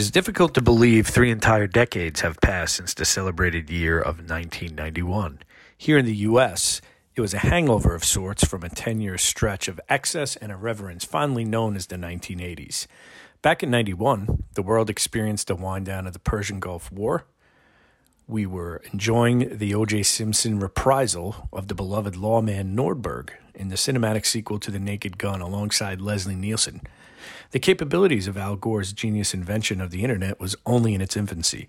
is difficult to believe three entire decades have passed since the celebrated year of 1991. Here in the U.S., it was a hangover of sorts from a 10 year stretch of excess and irreverence fondly known as the 1980s. Back in 91, the world experienced the wind down of the Persian Gulf War. We were enjoying the O.J. Simpson reprisal of the beloved lawman Nordberg in the cinematic sequel to The Naked Gun alongside Leslie Nielsen. The capabilities of Al Gore's genius invention of the internet was only in its infancy.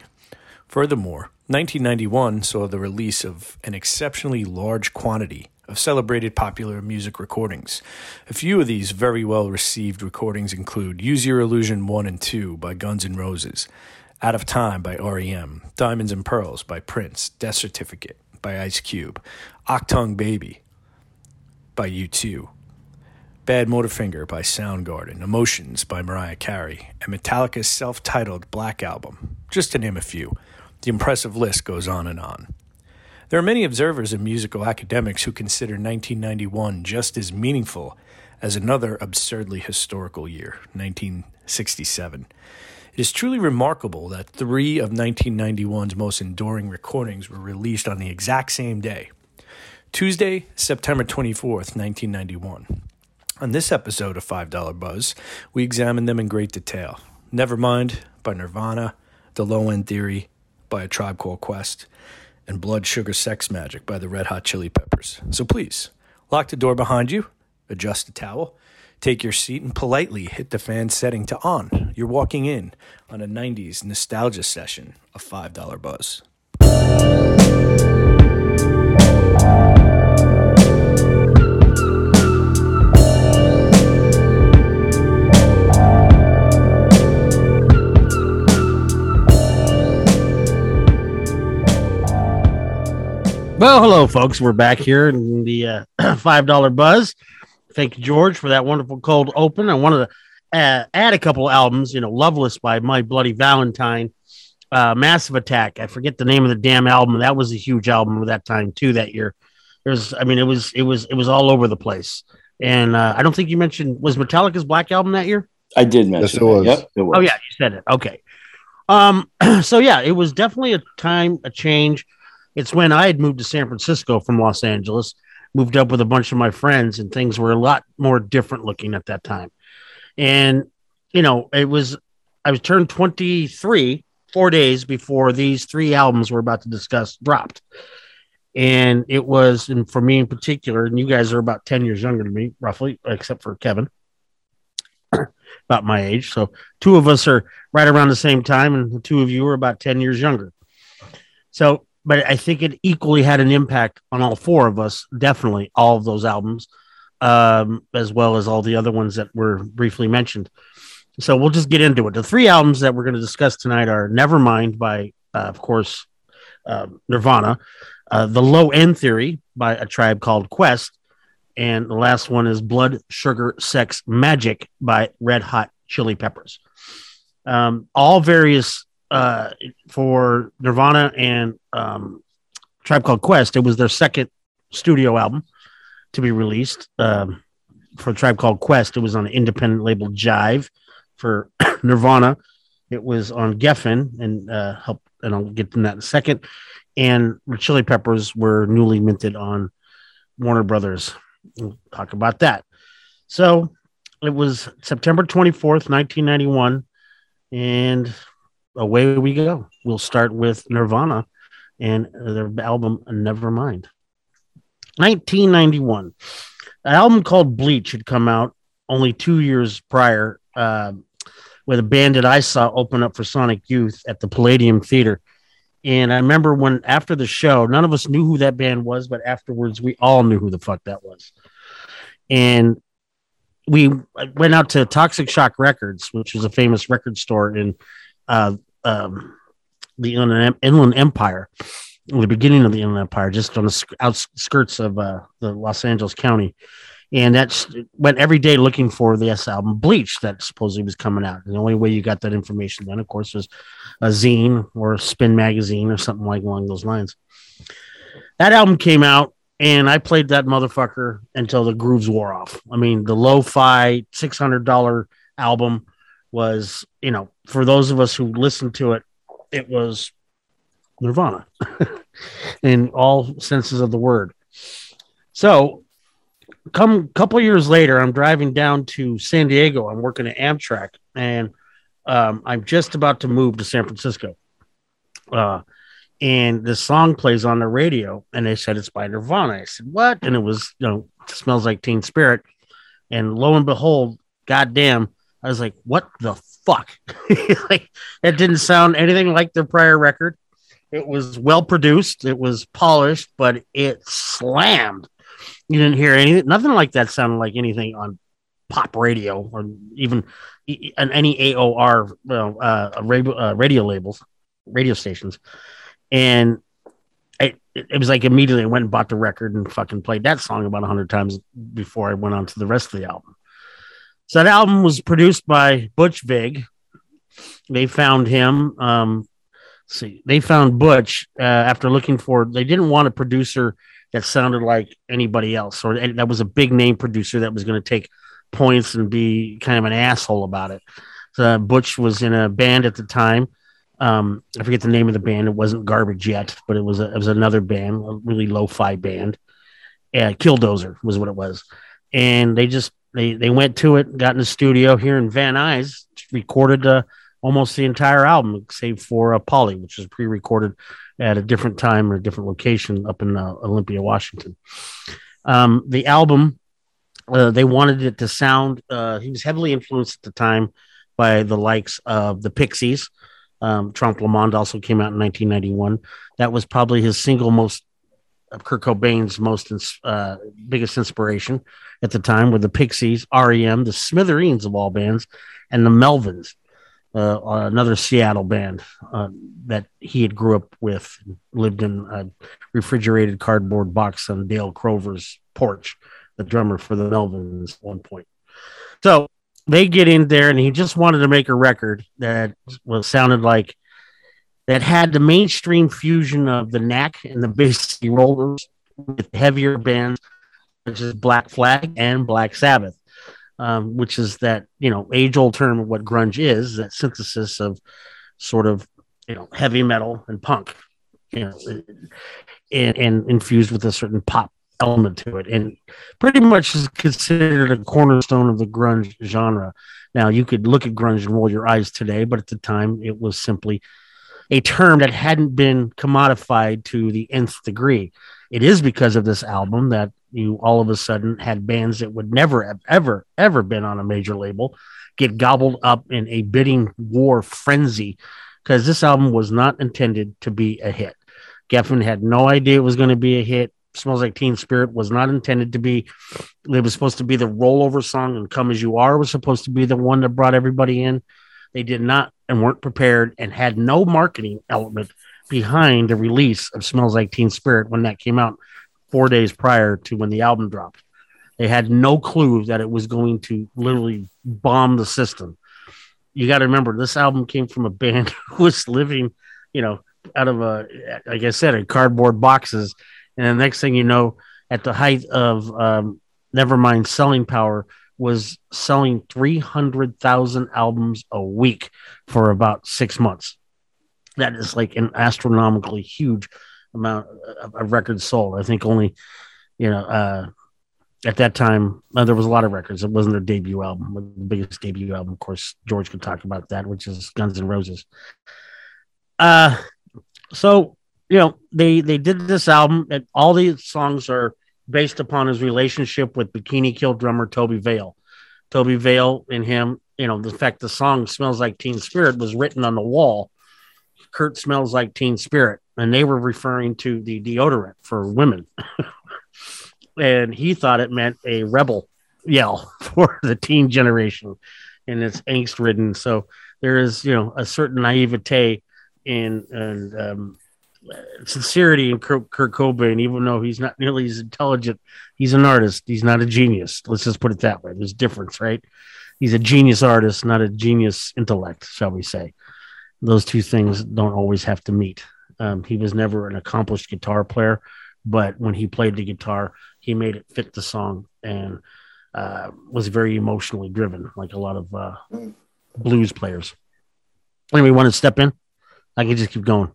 Furthermore, 1991 saw the release of an exceptionally large quantity of celebrated popular music recordings. A few of these very well received recordings include Use Your Illusion 1 and 2 by Guns N' Roses, Out of Time by REM, Diamonds and Pearls by Prince, Death Certificate by Ice Cube, Achtung Baby by U2, Bad Motorfinger by Soundgarden, Emotions by Mariah Carey, and Metallica's self titled Black Album, just to name a few. The impressive list goes on and on. There are many observers and musical academics who consider 1991 just as meaningful as another absurdly historical year, 1967. It is truly remarkable that three of 1991's most enduring recordings were released on the exact same day Tuesday, September 24th, 1991. On this episode of $5 Buzz, we examine them in great detail. Nevermind by Nirvana, The Low End Theory, by A Tribe Called Quest, and Blood Sugar Sex Magik by the Red Hot Chili Peppers. So please, lock the door behind you, adjust the towel, take your seat, and politely hit the fan setting to on. You're walking in on a 90s nostalgia session of $5 Buzz. Well, hello, folks. We're back here in the uh, five dollar buzz. Thank you, George, for that wonderful cold open. I wanted to uh, add a couple albums. You know, "Loveless" by My Bloody Valentine, uh, "Massive Attack." I forget the name of the damn album. That was a huge album at that time too. That year, it was. I mean, it was, it was, it was all over the place. And uh, I don't think you mentioned was Metallica's Black Album that year. I did mention. Yes, it was. Yep, it was. Oh yeah, you said it. Okay. Um. So yeah, it was definitely a time, a change it's when I had moved to San Francisco from Los Angeles, moved up with a bunch of my friends, and things were a lot more different looking at that time. And, you know, it was, I was turned 23 four days before these three albums we're about to discuss dropped. And it was, and for me in particular, and you guys are about 10 years younger than me, roughly, except for Kevin, about my age. So two of us are right around the same time, and the two of you are about 10 years younger. So but I think it equally had an impact on all four of us. Definitely, all of those albums, um, as well as all the other ones that were briefly mentioned. So we'll just get into it. The three albums that we're going to discuss tonight are Nevermind by, uh, of course, uh, Nirvana, uh, The Low End Theory by a tribe called Quest, and the last one is Blood Sugar Sex Magik by Red Hot Chili Peppers. Um, all various uh, for Nirvana and um, Tribe Called Quest. It was their second studio album to be released. Um, for Tribe Called Quest, it was on an independent label Jive. For Nirvana, it was on Geffen and uh, help, and I'll get to that in a second. And the Chili Peppers were newly minted on Warner Brothers. We'll talk about that. So it was September 24th, 1991. And away we go. We'll start with Nirvana and their album Nevermind. 1991. An album called Bleach had come out only two years prior uh, with a band that I saw open up for Sonic Youth at the Palladium Theater. And I remember when after the show, none of us knew who that band was, but afterwards we all knew who the fuck that was. And we went out to Toxic Shock Records, which was a famous record store in uh, um, the Inland Empire, the beginning of the Inland Empire, just on the outskirts of uh, the Los Angeles County. And that's went every day looking for this album Bleach that supposedly was coming out. And the only way you got that information then, of course, was a zine or a spin magazine or something like along those lines. That album came out and I played that motherfucker until the grooves wore off. I mean, the lo fi $600 album was, you know, for those of us who listened to it, it was Nirvana in all senses of the word. So, come a couple years later, I'm driving down to San Diego. I'm working at Amtrak, and um, I'm just about to move to San Francisco. Uh, and the song plays on the radio, and they said it's by Nirvana. I said, "What?" And it was, you know, smells like Teen Spirit. And lo and behold, goddamn, I was like, "What the fuck?" like that didn't sound anything like their prior record. It was well produced, it was polished, but it slammed. You didn't hear anything, nothing like that sounded like anything on pop radio or even on any AOR uh, radio, uh, radio labels, radio stations. And it, it was like immediately I went and bought the record and fucking played that song about 100 times before I went on to the rest of the album. So that album was produced by Butch Vig. They found him. Um, see, they found Butch uh, after looking for. They didn't want a producer that sounded like anybody else, or that was a big name producer that was going to take points and be kind of an asshole about it. So Butch was in a band at the time. Um, I forget the name of the band. It wasn't Garbage Yet, but it was a, it was another band, a really lo-fi band. Yeah, Killdozer was what it was, and they just they they went to it, got in the studio here in Van Nuys, recorded uh, almost the entire album, save for uh, Polly, which was pre-recorded at a different time or a different location up in uh, Olympia, Washington. Um, the album uh, they wanted it to sound. Uh, he was heavily influenced at the time by the likes of the Pixies. Um, Trompe Monde also came out in 1991. That was probably his single most, uh, Kurt Cobain's most uh, biggest inspiration at the time were the Pixies, REM, the Smithereens of all bands, and the Melvins, uh, another Seattle band uh, that he had grew up with, lived in a refrigerated cardboard box on Dale Crover's porch the drummer for the Melvins at one point. So they get in there, and he just wanted to make a record that was sounded like that had the mainstream fusion of the Knack and the Big Rollers with heavier bands such is Black Flag and Black Sabbath, um, which is that you know age old term of what grunge is that synthesis of sort of you know heavy metal and punk, you know, and, and infused with a certain pop element to it, and pretty much is considered a cornerstone of the grunge genre. Now, you could look at grunge and roll your eyes today, but at the time, it was simply a term that hadn't been commodified to the nth degree. It is because of this album that you all of a sudden had bands that would never have ever, ever been on a major label get gobbled up in a bidding war frenzy because this album was not intended to be a hit. Geffen had no idea it was going to be a hit. Smells Like Teen Spirit was not intended to be. It was supposed to be the rollover song, and Come As You Are was supposed to be the one that brought everybody in. They did not and weren't prepared and had no marketing element behind the release of Smells Like Teen Spirit when that came out four days prior to when the album dropped. They had no clue that it was going to literally bomb the system. You got to remember, this album came from a band who was living, you know, out of a, like I said, in cardboard boxes and the next thing you know, at the height of um, Nevermind selling power, was selling 300,000 albums a week for about six months. That is like an astronomically huge amount of records sold. I think only, you know, uh, at that time, uh, there was a lot of records. It wasn't their debut album, the biggest debut album. Of course, George could talk about that, which is Guns N' Roses. Uh, so you know they they did this album and all these songs are based upon his relationship with bikini kill drummer Tobi Vail Tobi Vail and him you know the fact the song smells like teen spirit was written on the wall kurt smells like teen spirit and they were referring to the deodorant for women and he thought it meant a rebel yell for the teen generation and it's angst ridden so there is you know a certain naivete in and um, sincerity in Kurt, Kurt Cobain, even though he's not nearly as intelligent. He's an artist. He's not a genius. Let's just put it that way. There's difference, right? He's a genius artist, not a genius intellect, shall we say. Those two things don't always have to meet. Um, he was never an accomplished guitar player, but when he played the guitar, he made it fit the song and uh, was very emotionally driven, like a lot of uh, blues players. Anybody want to step in? I can just keep going.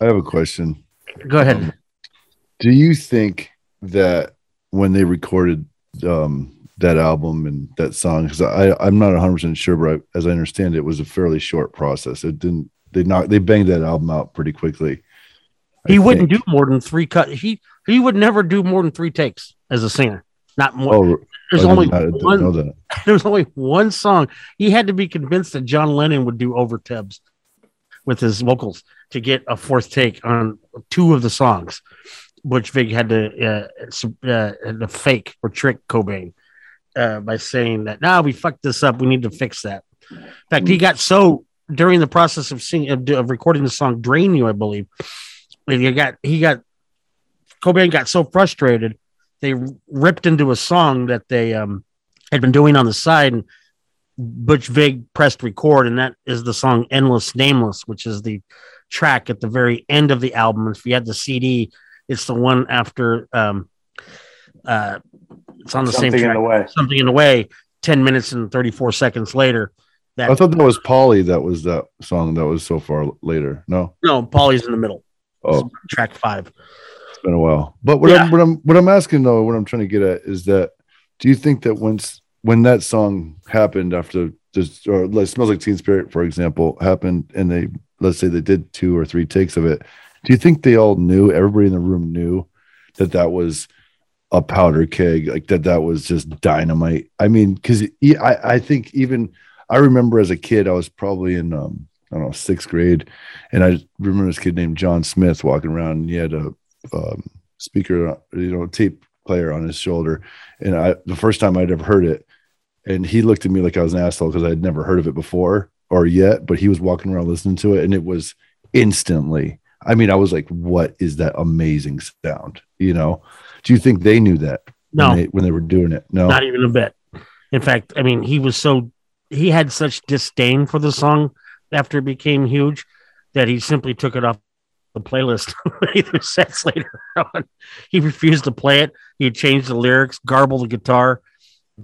I have a question. Go ahead. Do you think that when they recorded um, that album and that song, because I I'm not 100 percent sure, but I, as I understand it, it was a fairly short process. It didn't they not they banged that album out pretty quickly. He wouldn't do more than three cut. He he would never do more than three takes as a singer. Not more. Oh, there's I only didn't- one. didn't know that. There's only one song. He had to be convinced that John Lennon would do over overdubs with his vocals to get a fourth take on two of the songs. Butch Vig had to uh, uh, had to fake or trick Cobain uh, by saying that now we fucked this up. We need to fix that. In fact, he got so during the process of singing of, of recording the song "Drain You," I believe, he got he got Cobain got so frustrated they ripped into a song that they um, had been doing on the side and Butch Vig pressed record, and that is the song Endless Nameless, which is the track at the very end of the album. If you had the CD, it's the one after um uh it's on the Something same in the way. Something in the way, 10 minutes and 34 seconds later. That I thought that was Polly. That was that song that was so far later. No, no, Polly's in the middle. oh, Track five. it's been a while. But what Yeah. I'm what I'm what I'm asking though, what I'm trying to get at is that do you think that once when that song happened after this or like smells like Teen Spirit, for example, happened and they let's say they did two or three takes of it, do you think they all knew everybody in the room knew that that was a powder keg, like that that was just dynamite? I mean, because I I think even I remember as a kid, I was probably in um I don't know sixth grade, and I remember this kid named John Smith walking around. And he had a um, speaker, you know, tape player on his shoulder, and I the first time I'd ever heard it, and he looked at me like I was an asshole because i had never heard of it before or yet, but he was walking around listening to it, and it was instantly. I mean, I was like, "What is that amazing sound?" You know. Do you think they knew that No, when, they, when they were doing it? No. not even a bit. In fact, I mean, he was so he had such disdain for the song after it became huge that he simply took it off the playlist either sets later on. He refused to play it. He changed the lyrics, garble the guitar,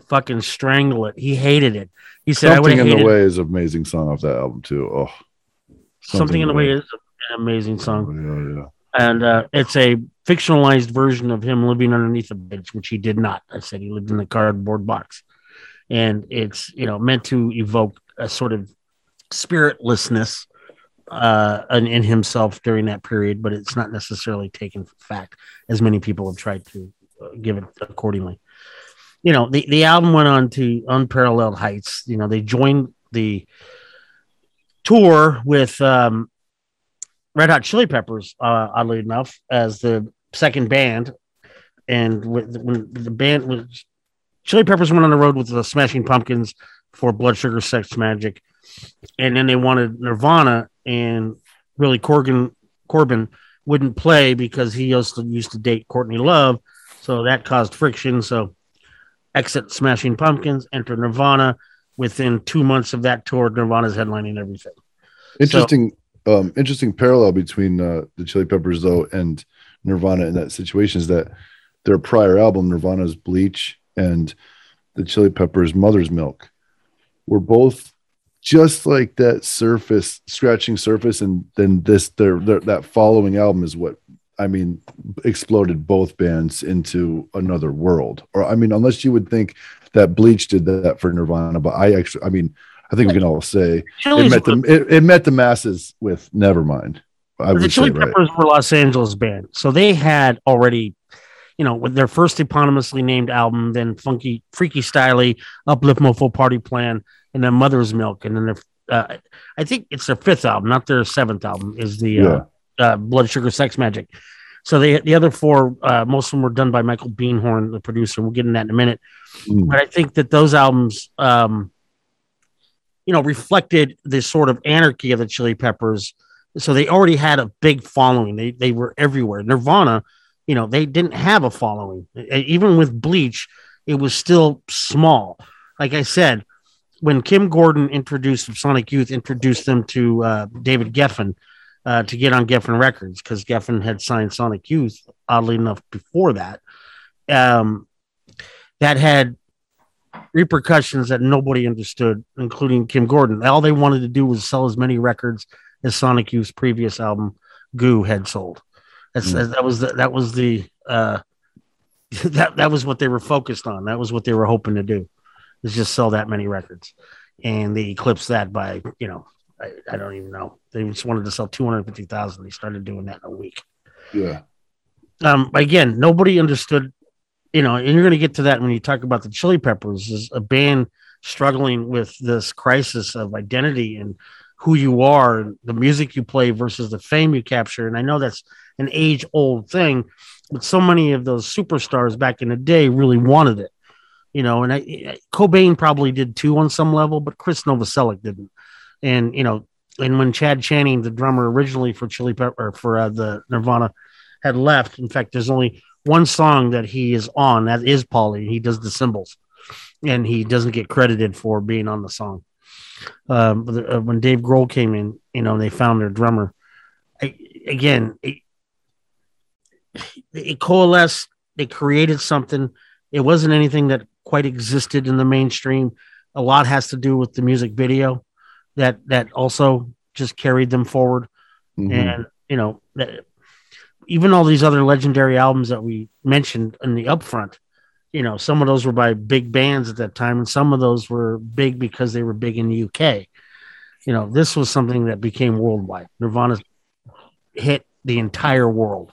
fucking strangle it. He hated it. He said, "I Something have in the way is an amazing song off that album too. Oh, something in the way." Is an amazing song. Yeah, yeah. And uh, it's a fictionalized version of him living underneath a bridge, which he did not. I said he lived in a cardboard box, and it's you know meant to evoke a sort of spiritlessness uh, in, in himself during that period, but it's not necessarily taken for fact, as many people have tried to uh, give it accordingly. You know, the, the album went on to unparalleled heights. You know, they joined the tour with um, Red Hot Chili Peppers, uh, oddly enough, as the second band. And with, when the band was Chili Peppers went on the road with the Smashing Pumpkins for Blood Sugar Sex Magik, and then they wanted Nirvana, and really Corgan Corbin wouldn't play because he also used to date Courtney Love, so that caused friction. So exit Smashing Pumpkins, enter Nirvana. Within two months of that tour, Nirvana's headlining everything. Interesting, um, interesting parallel between uh, the Chili Peppers though and Nirvana in that situation is that their prior album, Nirvana's Bleach, and the Chili Peppers' Mother's Milk, were both just like that surface, scratching surface, and then this their, their that following album is what I mean exploded both bands into another world. Or I mean, unless you would think that Bleach did that for Nirvana, but I actually, I mean, I think we can all say it met the it, it met the masses with Nevermind. I the Chili say, right. Peppers were Los Angeles band, so they had already, you know, with their first eponymously named album, then Funky, Freaky Styley, Uplift Mofo Party Plan, and then Mother's Milk, and then their, uh, I think it's their fifth album, not their seventh album, is the uh, uh, Blood Sugar Sex Magik. So they the other four, uh, most of them were done by Michael Beinhorn, the producer. We'll get in that in a minute. Mm. But I think that those albums, um, you know, reflected the sort of anarchy of the Chili Peppers. So they already had a big following. They they were everywhere. Nirvana, you know, they didn't have a following. Even with Bleach, it was still small. Like I said, when Kim Gordon introduced Sonic Youth, introduced them to uh, David Geffen uh, to get on Geffen Records because Geffen had signed Sonic Youth, oddly enough, before that. Um, that had repercussions that nobody understood, including Kim Gordon. All they wanted to do was sell as many records as Sonic Youth's previous album, Goo, had sold. That's Mm. that was the, that was the uh, that that was what they were focused on. That was what they were hoping to do, is just sell that many records, and they eclipsed that by you know I, I don't even know. They just wanted to sell two hundred fifty thousand. They started doing that in a week Yeah. um, again, nobody understood, you know, and you're going to get to that when you talk about the Chili Peppers is a band struggling with this crisis of identity and who you are, the music you play versus the fame you capture. And I know that's an age old thing, but so many of those superstars back in the day really wanted it, you know. And I Cobain probably did too on some level, but Chris Novoselic didn't. And you know, and when Chad Channing, the drummer originally for Chili Pepper for uh, the Nirvana, had left. In fact, there's only one song that he is on. That is Polly. He does the cymbals, and he doesn't get credited for being on the song. Um, the- uh, when Dave Grohl came in, you know, they found their drummer. I, again, it, it coalesced. They created something. It wasn't anything that quite existed in the mainstream. A lot has to do with the music video that that also just carried them forward Mhm. and you know that even all these other legendary albums that we mentioned in the upfront you know some of those were by big bands at that time and some of those were big because they were big in the uk you know this was something that became worldwide nirvana hit the entire world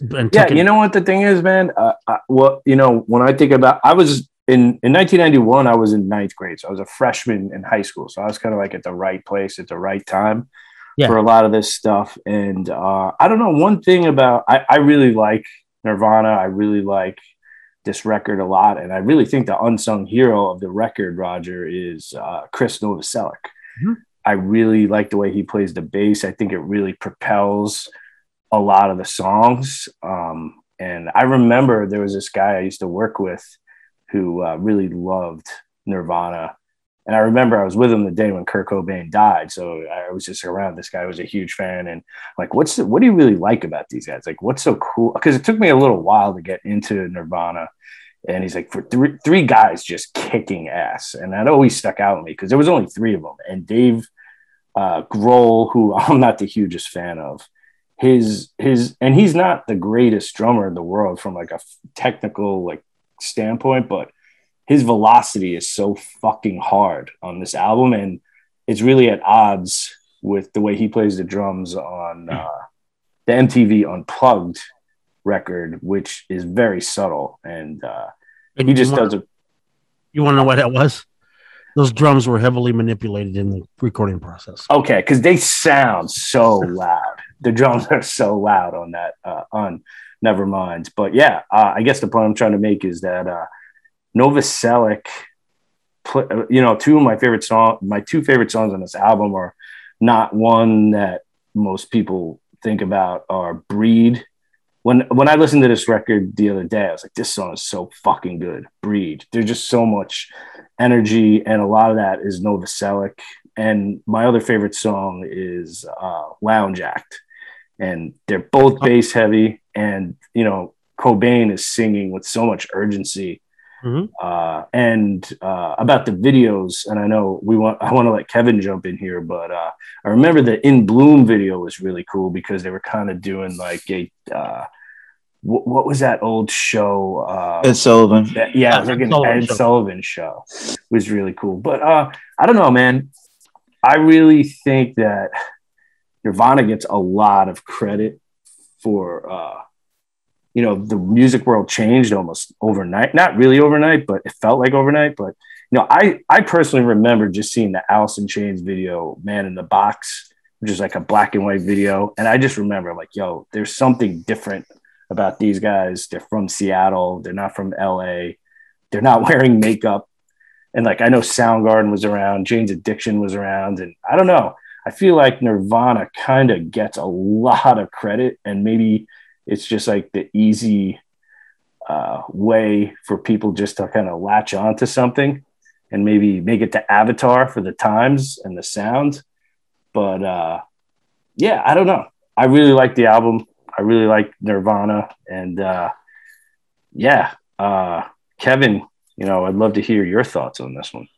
and Yeah, it- you know what the thing is, man. Uh, I, well, you know, when I think about, I was in in 1991. I was in ninth grade, so I was a freshman in high school. So I was kind of like at the right place at the right time Yeah. for a lot of this stuff. And uh, I don't know. One thing about I, I really like Nirvana. I really like this record a lot, and I really think the unsung hero of the record, Roger, is uh, Chris Novoselic. Mhm. I really like the way he plays the bass. I think it really propels a lot of the songs. Um, and I remember there was this guy I used to work with who uh, really loved Nirvana. And I remember I was with him the day when Kurt Cobain died. So I was just around. This guy was a huge fan. And like, what's the, what do you really like about these guys? Like, what's so cool? Because it took me a little while to get into Nirvana. And he's like, for three, three guys just kicking ass. And that always stuck out with me because there was only three of them. And Dave uh, Grohl, who I'm not the hugest fan of, his his and he's not the greatest drummer in the world from like a technical like standpoint but his velocity is so fucking hard on this album and it's really at odds with the way he plays the drums on uh, the MTV Unplugged record which is very subtle and uh, and he you just wanna- does it you want to know what that was those drums were heavily manipulated in the recording process Okay, because they sound so loud. The drums are so loud on that uh, on Nevermind. But yeah, uh, I guess the point I'm trying to make is that uh, Novoselic, uh, you know, two of my favorite song, my two favorite songs on this album are not one that most people think about are Breed. When when I listened to this record the other day, I was like, this song is so fucking good. Breed. There's just so much energy, and a lot of that is Novoselic. And my other favorite song is uh, Lounge Act. And they're both bass heavy. And, you know, Cobain is singing with so much urgency. Mhm. Uh, and uh, about the videos, and I know we want, I want to let Kevin jump in here, but uh, I remember the In Bloom video was really cool because they were kind of doing like a, uh, what, what was that old show? Uh, Ed Sullivan. that- yeah, it was like an Sullivan Ed show. Sullivan show. It was really cool. But uh, I don't know, man. I really think that Nirvana gets a lot of credit for uh, you know, the music world changed almost overnight. Not really overnight, but it felt like overnight. But you know, I I personally remember just seeing the Alice in Chains video, Man in the Box, which is like a black and white video. And I just remember like, yo, there's something different about these guys. They're from Seattle, they're not from LA, they're not wearing makeup. And like I know Soundgarden was around, Jane's Addiction was around, and I don't know. I feel like Nirvana kind of gets a lot of credit, and maybe it's just like the easy uh, way for people just to kind of latch on to something and maybe make it to Avatar for the times and the sound. But uh, yeah, I don't know. I really like the album. I really like Nirvana, and uh, yeah, uh, Kevin, you know, I'd love to hear your thoughts on this one.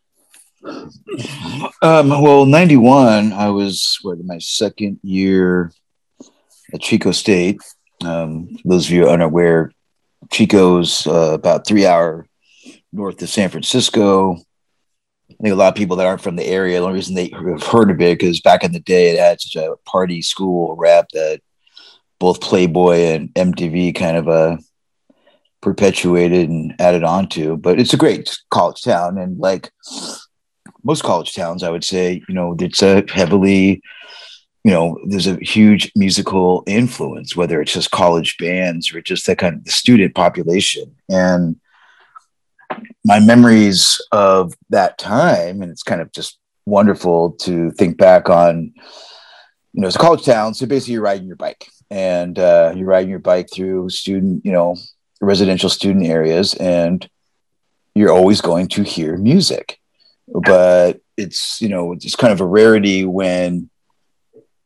Um, well, 91, I was what my second year at Chico State. Um, those of you unaware, Chico's uh, about three hour north of San Francisco. I think a lot of people that aren't from the area, the only reason they have heard of it because back in the day it had such a party school rap that both Playboy and MTV kind of uh, perpetuated and added on to. But it's a great college town, and like most college towns, I would say, you know, it's a heavily, you know, there's a huge musical influence, whether it's just college bands or just that kind of student population. And my memories of that time, and it's kind of just wonderful to think back on, you know, it's a college town. So basically, you're riding your bike and uh, you're riding your bike through student, you know, residential student areas, and you're always going to hear music but it's you know it's kind of a rarity when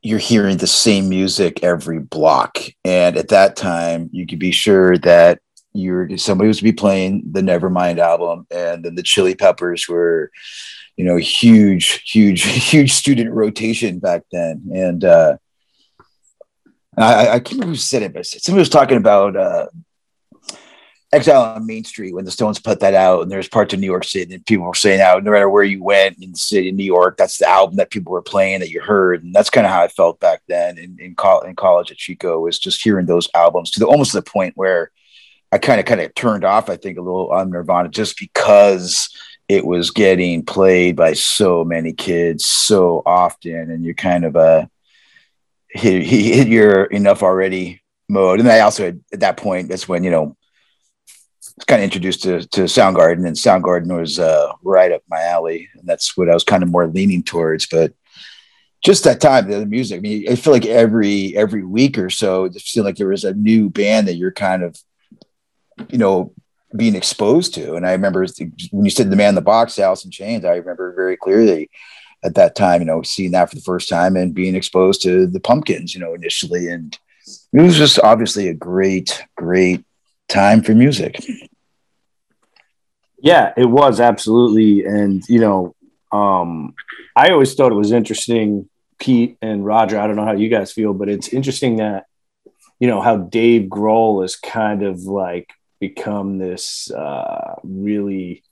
you're hearing the same music every block. And at that time you could be sure that you're somebody was to be playing the nevermind album and then the chili peppers were you know huge huge huge student rotation back then. And uh I, I can't remember who said it, but somebody was talking about uh, Exile on Main Street when the Stones put that out, and there's parts of New York City that people were saying out, no matter where you went in the city of New York, that's the album that people were playing that you heard, and that's kind of how I felt back then in in, co- in college at Chico was just hearing those albums to the almost to the point where I kind of kind of turned off, I think, a little on Nirvana just because it was getting played by so many kids so often, and you're kind of uh, a hit, hit your enough already mode, and I also at that point that's when you know kind of introduced to, to Soundgarden, and Soundgarden was uh, right up my alley, and that's what I was kind of more leaning towards. But just that time, the music. I mean, I feel like every every week or so, it seemed like there was a new band that you're kind of, you know, being exposed to. And I remember when you said the man in the box, Alice in Chains. I remember very clearly at that time, you know, seeing that for the first time and being exposed to the Pumpkins, you know, initially, and it was just obviously a great, great time for music. Yeah, it was absolutely. And, you know, um, I always thought it was interesting, Pete and Roger. I don't know how you guys feel, but it's interesting that, you know, how Dave Grohl has kind of like become this uh, really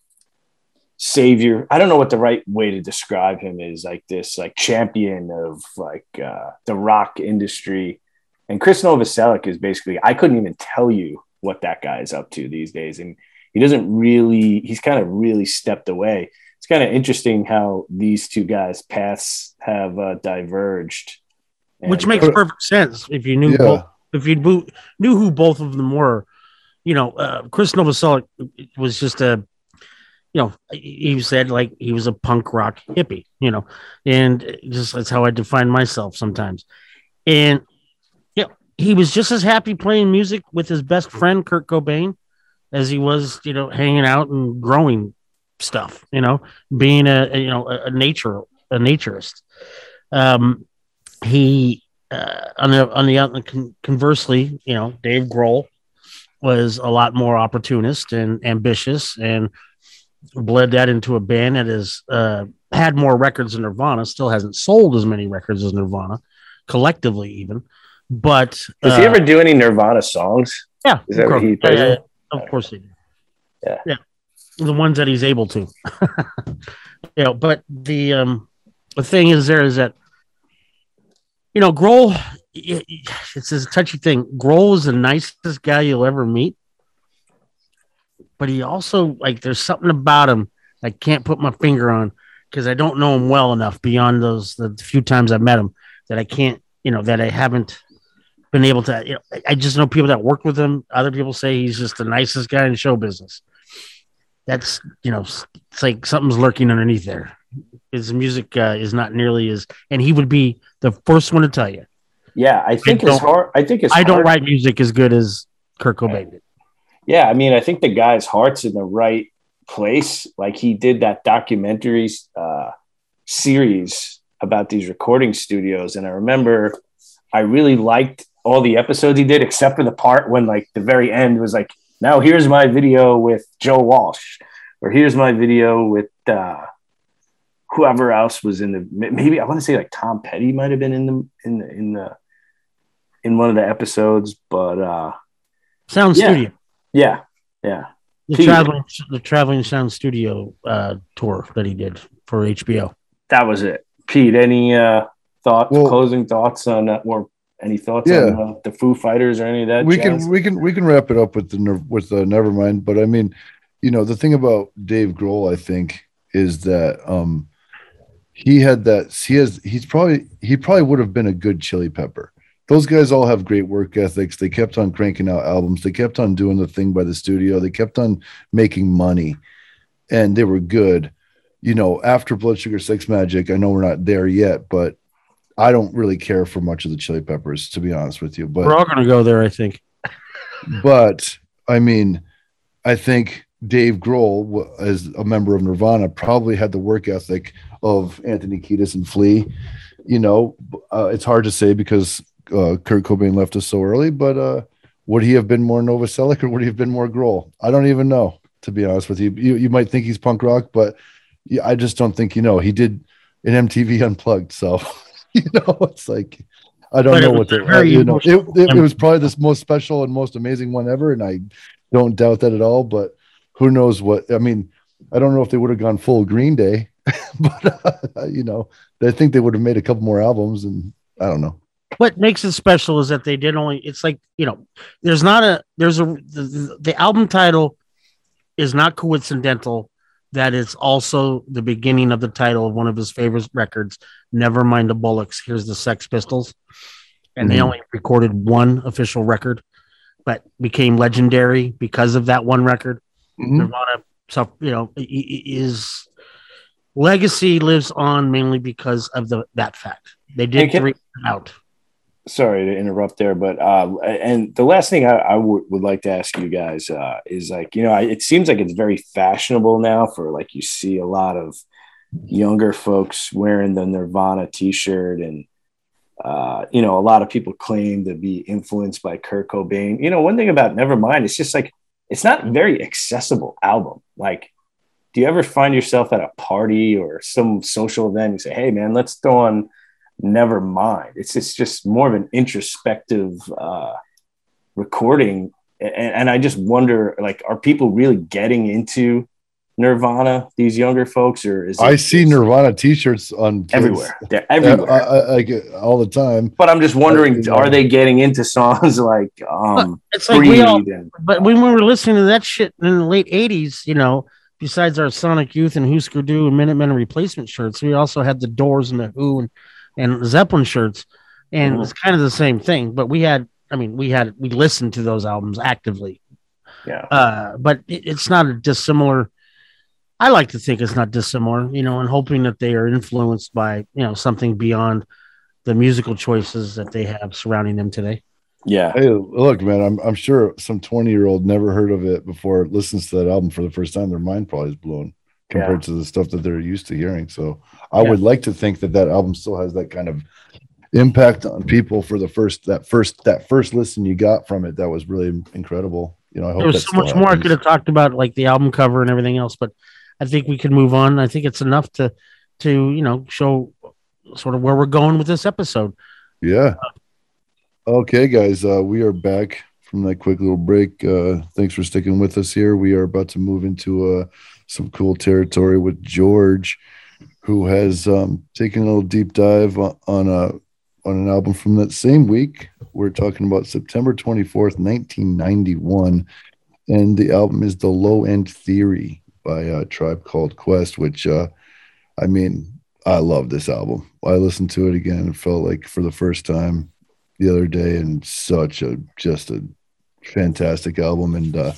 savior. I don't know what the right way to describe him is like this, like champion of like uh, the rock industry. And Chris Novoselic is basically, I couldn't even tell you what that guy is up to these days. And he doesn't really, he's kind of really stepped away. It's kind of interesting how these two guys' paths have uh, diverged. And, Which makes perfect sense if you knew yeah. both, if you knew, knew who both of them were. You know, uh, Chris Novoselic was just a, you know, he said like he was a punk rock hippie, you know, and just that's how I define myself sometimes. And he was just as happy playing music with his best friend Kurt Cobain as he was, you know, hanging out and growing stuff. You know, being a, a you know a, a, nature a naturist. Um, he uh, on the on the conversely, you know, Dave Grohl was a lot more opportunist and ambitious and bled that into a band that has uh, had more records than Nirvana, still hasn't sold as many records as Nirvana collectively, even. But does uh, he ever do any Nirvana songs? Yeah, is that what he plays? Yeah, yeah, of course he does. Yeah, yeah, the ones that he's able to. you know, but the um the thing is, there is that you know, Grohl. It's a touchy thing. Grohl is the nicest guy you'll ever meet, but he also like there's something about him I can't put my finger on because I don't know him well enough beyond those the few times I've met him that I can't you know that I haven't been able to. You know, I just know people that work with him. Other people say he's just the nicest guy in show business. That's you know, it's like something's lurking underneath there. His music uh, is not nearly as, and he would be the first one to tell you. Yeah, I think I his heart. I think his. I don't write music as good as Kurt Cobain did. Yeah, I mean, I think the guy's heart's in the right place. Like he did that documentary uh, series about these recording studios, and I remember I really liked all the episodes he did, except for the part when like the very end was like, now here's my video with Joe Walsh, or here's my video with uh, whoever else was in the maybe I want to say like Tom Petty might have been in the in the in the in one of the episodes, but uh, Sound Yeah. Studio, yeah, yeah. the Pete. traveling the traveling sound studio uh, tour that he did for HBO. that was it. Pete, any uh, thoughts, Well- closing thoughts on that, or any thoughts Yeah. on uh, the Foo Fighters or any of that? we jazz? can we can we can wrap it up with the with the Nevermind. But I mean, you know, the thing about Dave Grohl, I think, is that um he had that he has he's probably he probably would have been a good chili pepper. Those guys all have great work ethics. They kept on cranking out albums. They kept on doing the thing by the studio. They kept on making money, and they were good. You know, after Blood Sugar Sex Magik, I know we're not there yet, but I don't really care for much of the Chili Peppers, to be honest with you. But We're all going to go there, I think. but I mean, I think Dave Grohl, as a member of Nirvana, probably had the work ethic of Anthony Kiedis and Flea. You know, uh, it's hard to say because uh, Kurt Cobain left us so early, but uh, would he have been more Novoselic or would he have been more Grohl? I don't even know, to be honest with you. You, you might think he's punk rock, but I just don't think you know. He did an MTV Unplugged, so you know, it's like I don't But know what a the very you know. It, it, it was probably the most special and most amazing one ever, and I don't doubt that at all. But who knows what? I mean, I don't know if they would have gone full Green Day, but uh, you know, I think they would have made a couple more albums, and I don't know. What makes it special is that they did only. It's like you know, there's not a there's a the, the, album title is not coincidental. That is also the beginning of the title of one of his favorite records. Never mind the Bollocks. Here's the Sex Pistols, and they Mhm. only recorded one official record, but became legendary because of that one record. Mhm. Nirvana, so you know, is legacy lives on mainly because of the that fact. They did can- three out. sorry to interrupt there, but uh, and the last thing I, I would would like to ask you guys uh, is like, you know, I, it seems like it's very fashionable now for like you see a lot of younger folks wearing the Nirvana T-shirt, and uh, you know, a lot of people claim to be influenced by Kurt Cobain. You know, one thing about Nevermind, it's just like it's not very accessible album. Like, do you ever find yourself at a party or some social event and say, "Hey, man, let's throw on"? never mind. It's it's just more of an introspective uh, recording, and, and I just wonder, like, are people really getting into Nirvana? These younger folks, or is I see just Nirvana T-shirts on kids, everywhere? They're uh, everywhere. I, I, I all the time. but I'm just wondering, Uh, are they getting into songs like um, It's like we all, and but when we were listening to that shit in the late '80s, you know, besides our Sonic Youth and Husker Du and Minutemen and replacement shirts, we also had the Doors and the Who and, and Zeppelin shirts, and Mhm. it's kind of the same thing. But we had, I mean, we had we listened to those albums actively, yeah, uh, but it, it's not a dissimilar. I like to think it's not dissimilar, you know, and hoping that they are influenced by you know something beyond the musical choices that they have surrounding them today. yeah, Hey, look, man, I'm I'm sure some 20 year old never heard of it before listens to that album for the first time. Their mind probably is blown compared to the stuff that they're used to hearing. So I Yeah. would like to think that that album still has that kind of impact on people for the first that first that first listen you got from it. That was really incredible. You know, I hope there was so still much more I could have talked about, like the album cover and everything else, but I think we can move on. I think it's enough to to you know show sort of where we're going with this episode. Yeah. Okay, guys, uh, we are back from that quick little break. Uh, thanks for sticking with us here. We are about to move into uh, some cool territory with George, who has um, taken a little deep dive on, on a on an album from that same week. We're talking about September twenty fourth, nineteen ninety one, and the album is "The Low End Theory" by a Tribe Called Quest. Which, uh, I mean, I love this album. I listened to it again and felt like for the first time the other day, and such a just a fantastic album. And uh,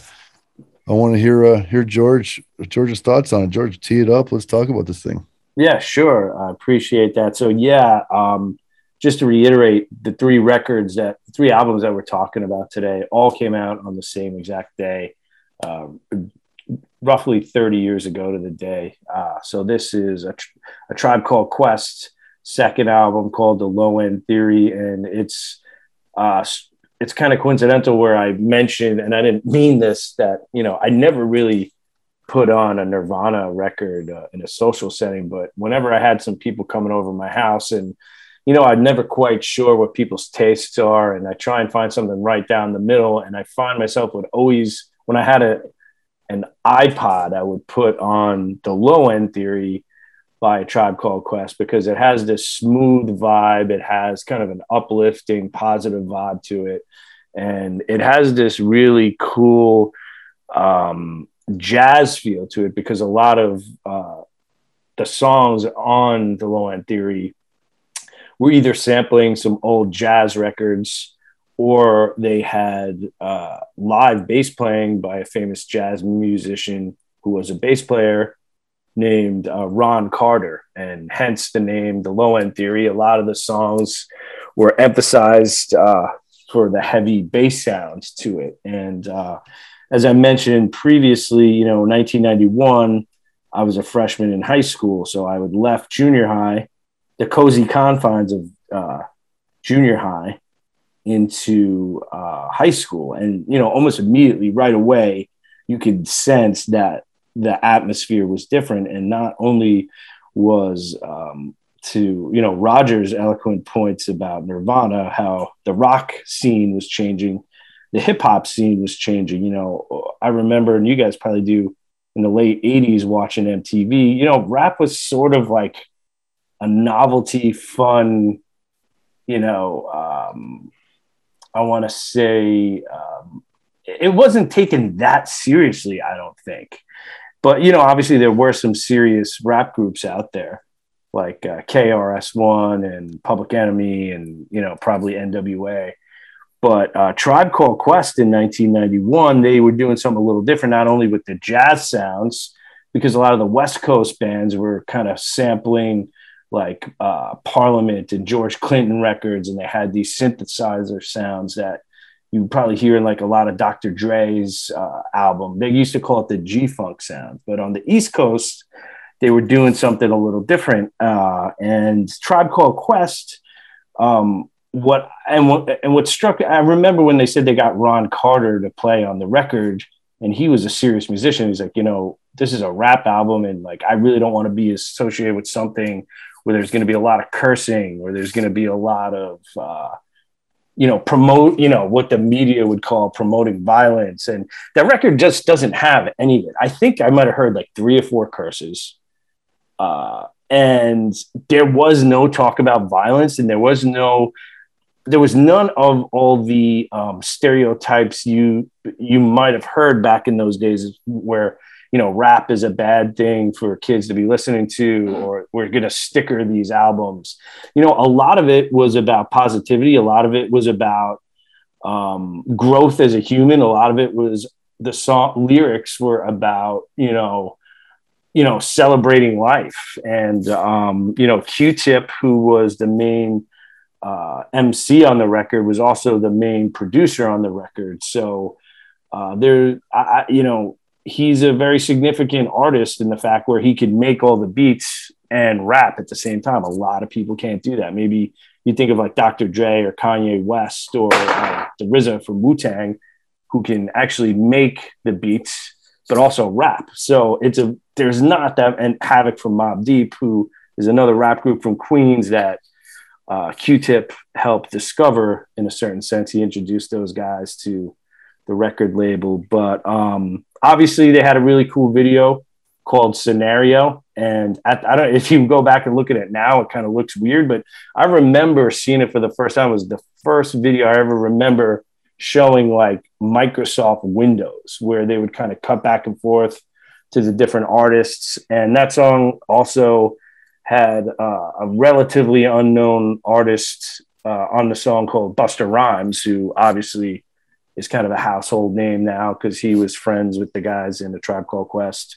I want to hear uh, hear George George's thoughts on it. George, tee it up. Let's talk about this thing. Yeah, sure. I appreciate that. So yeah, um, just to reiterate, the three records that three albums that we're talking about today all came out on the same exact day, uh, roughly 30 years ago to the day. Uh, so this is a, a tribe called Quest second album called The Low End Theory, and it's uh, it's kind of coincidental where I mentioned, and I didn't mean this, that you know I never really put on a Nirvana record uh, in a social setting, but whenever I had some people coming over my house and you know, I'm never quite sure what people's tastes are, and I try and find something right down the middle. And I find myself would always, when I had a an iPod, I would put on the Low End Theory by Tribe Called Quest because it has this smooth vibe. It has kind of an uplifting, positive vibe to it, and it has this really cool um, jazz feel to it because a lot of uh, the songs on the Low End Theory were either sampling some old jazz records or they had uh, live bass playing by a famous jazz musician who was a bass player named uh, Ron Carter, and hence the name The Low End Theory. A lot of the songs were emphasized uh, for the heavy bass sounds to it. And uh, as I mentioned previously, you know, 1991, I was a freshman in high school, so I would left junior high the cozy confines of uh, junior high into uh, high school, and you know, almost immediately, right away, you could sense that the atmosphere was different, and not only was um, to you know Roger's eloquent points about Nirvana, how the rock scene was changing, the hip hop scene was changing. You know, I remember, and you guys probably do in the late '80s watching MTV. You know, rap was sort of like a novelty, fun, you know, um, I want to say um, it wasn't taken that seriously, I don't think. But, you know, obviously there were some serious rap groups out there like uh, KRS-One and Public Enemy and, you know, probably NWA. But uh, Tribe Called Quest in 1991, they were doing something a little different, not only with the jazz sounds, because a lot of the West Coast bands were kind of sampling like uh, Parliament and George Clinton records, and they had these synthesizer sounds that you probably hear in like a lot of Dr. Dre's uh, album. They used to call it the G Funk sound, but on the East Coast, they were doing something a little different. Uh, and Tribe Called Quest, um, what and what and what struck I remember when they said they got Ron Carter to play on the record, and he was a serious musician. He's like, you know, this is a rap album, and like I really don't want to be associated with something where there's going to be a lot of cursing, where there's going to be a lot of, uh, you know, promote, you know, what the media would call promoting violence. And that record just doesn't have any of it. I think I might have heard like three or four curses. Uh, and there was no talk about violence and there was no there was none of all the um, stereotypes you you might have heard back in those days where you know, rap is a bad thing for kids to be listening to, mm-hmm. or we're going to sticker these albums. You know, a lot of it was about positivity. A lot of it was about um, growth as a human. A lot of it was the song lyrics were about, you know, you know, celebrating life. And, um, you know, Q-Tip, who was the main uh, MC on the record, was also the main producer on the record. So uh, there, I, you know, he's a very significant artist in the fact where he could make all the beats and rap at the same time. A lot of people can't do that. Maybe you think of like Dr. Dre or Kanye West or uh, the RZA from Wu Tang, who can actually make the beats but also rap. So it's a there's not that and Havoc from Mobb Deep, who is another rap group from Queens that uh, Q-Tip helped discover in a certain sense. He introduced those guys to the record label, but um, obviously they had a really cool video called Scenario. And at, I don't if you go back and look at it now, it kind of looks weird, but I remember seeing it for the first time. It was the first video I ever remember showing like Microsoft Windows, where they would kind of cut back and forth to the different artists. And that song also had uh, a relatively unknown artist uh, on the song called Busta Rhymes, who obviously is kind of a household name now because he was friends with the guys in the Tribe Called Quest.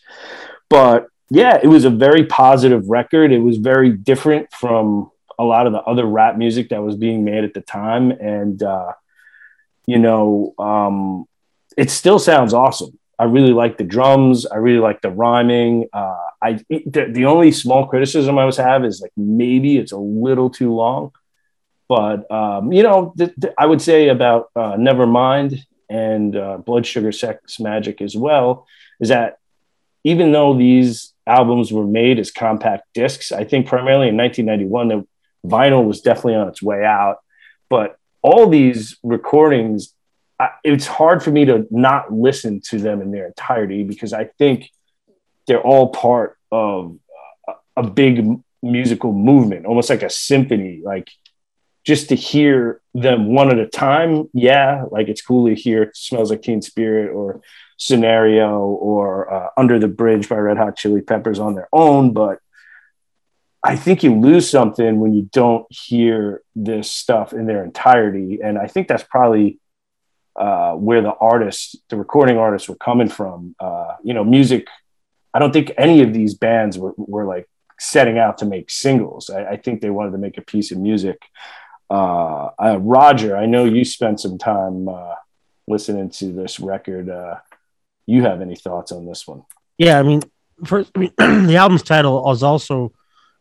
But yeah, it was a very positive record. It was very different from a lot of the other rap music that was being made at the time, and uh, you know, um, it still sounds awesome. I really like the drums. I really like the rhyming. Uh, I the, the only small criticism I always have is like maybe it's a little too long. But um, you know, th- th- I would say about uh, Nevermind and uh, Blood Sugar Sex Magik as well is that even though these albums were made as compact discs, I think primarily in 1991, the vinyl was definitely on its way out. But all these recordings, I, it's hard for me to not listen to them in their entirety because I think they're all part of a, a big musical movement, almost like a symphony. Like just to hear them one at a time, yeah, like it's cool to hear it smells like Teen Spirit or Scenario or uh, Under the Bridge by Red Hot Chili Peppers on their own, but I think you lose something when you don't hear this stuff in their entirety, and I think that's probably uh, where the artists, the recording artists, were coming from. Uh, you know, music. I don't think any of these bands were, were like setting out to make singles. I, I, think they wanted to make a piece of music. Uh, uh, Roger, I know you spent some time uh, listening to this record. Uh, you have any thoughts on this one? Yeah, I mean, first, I mean, the album's title was also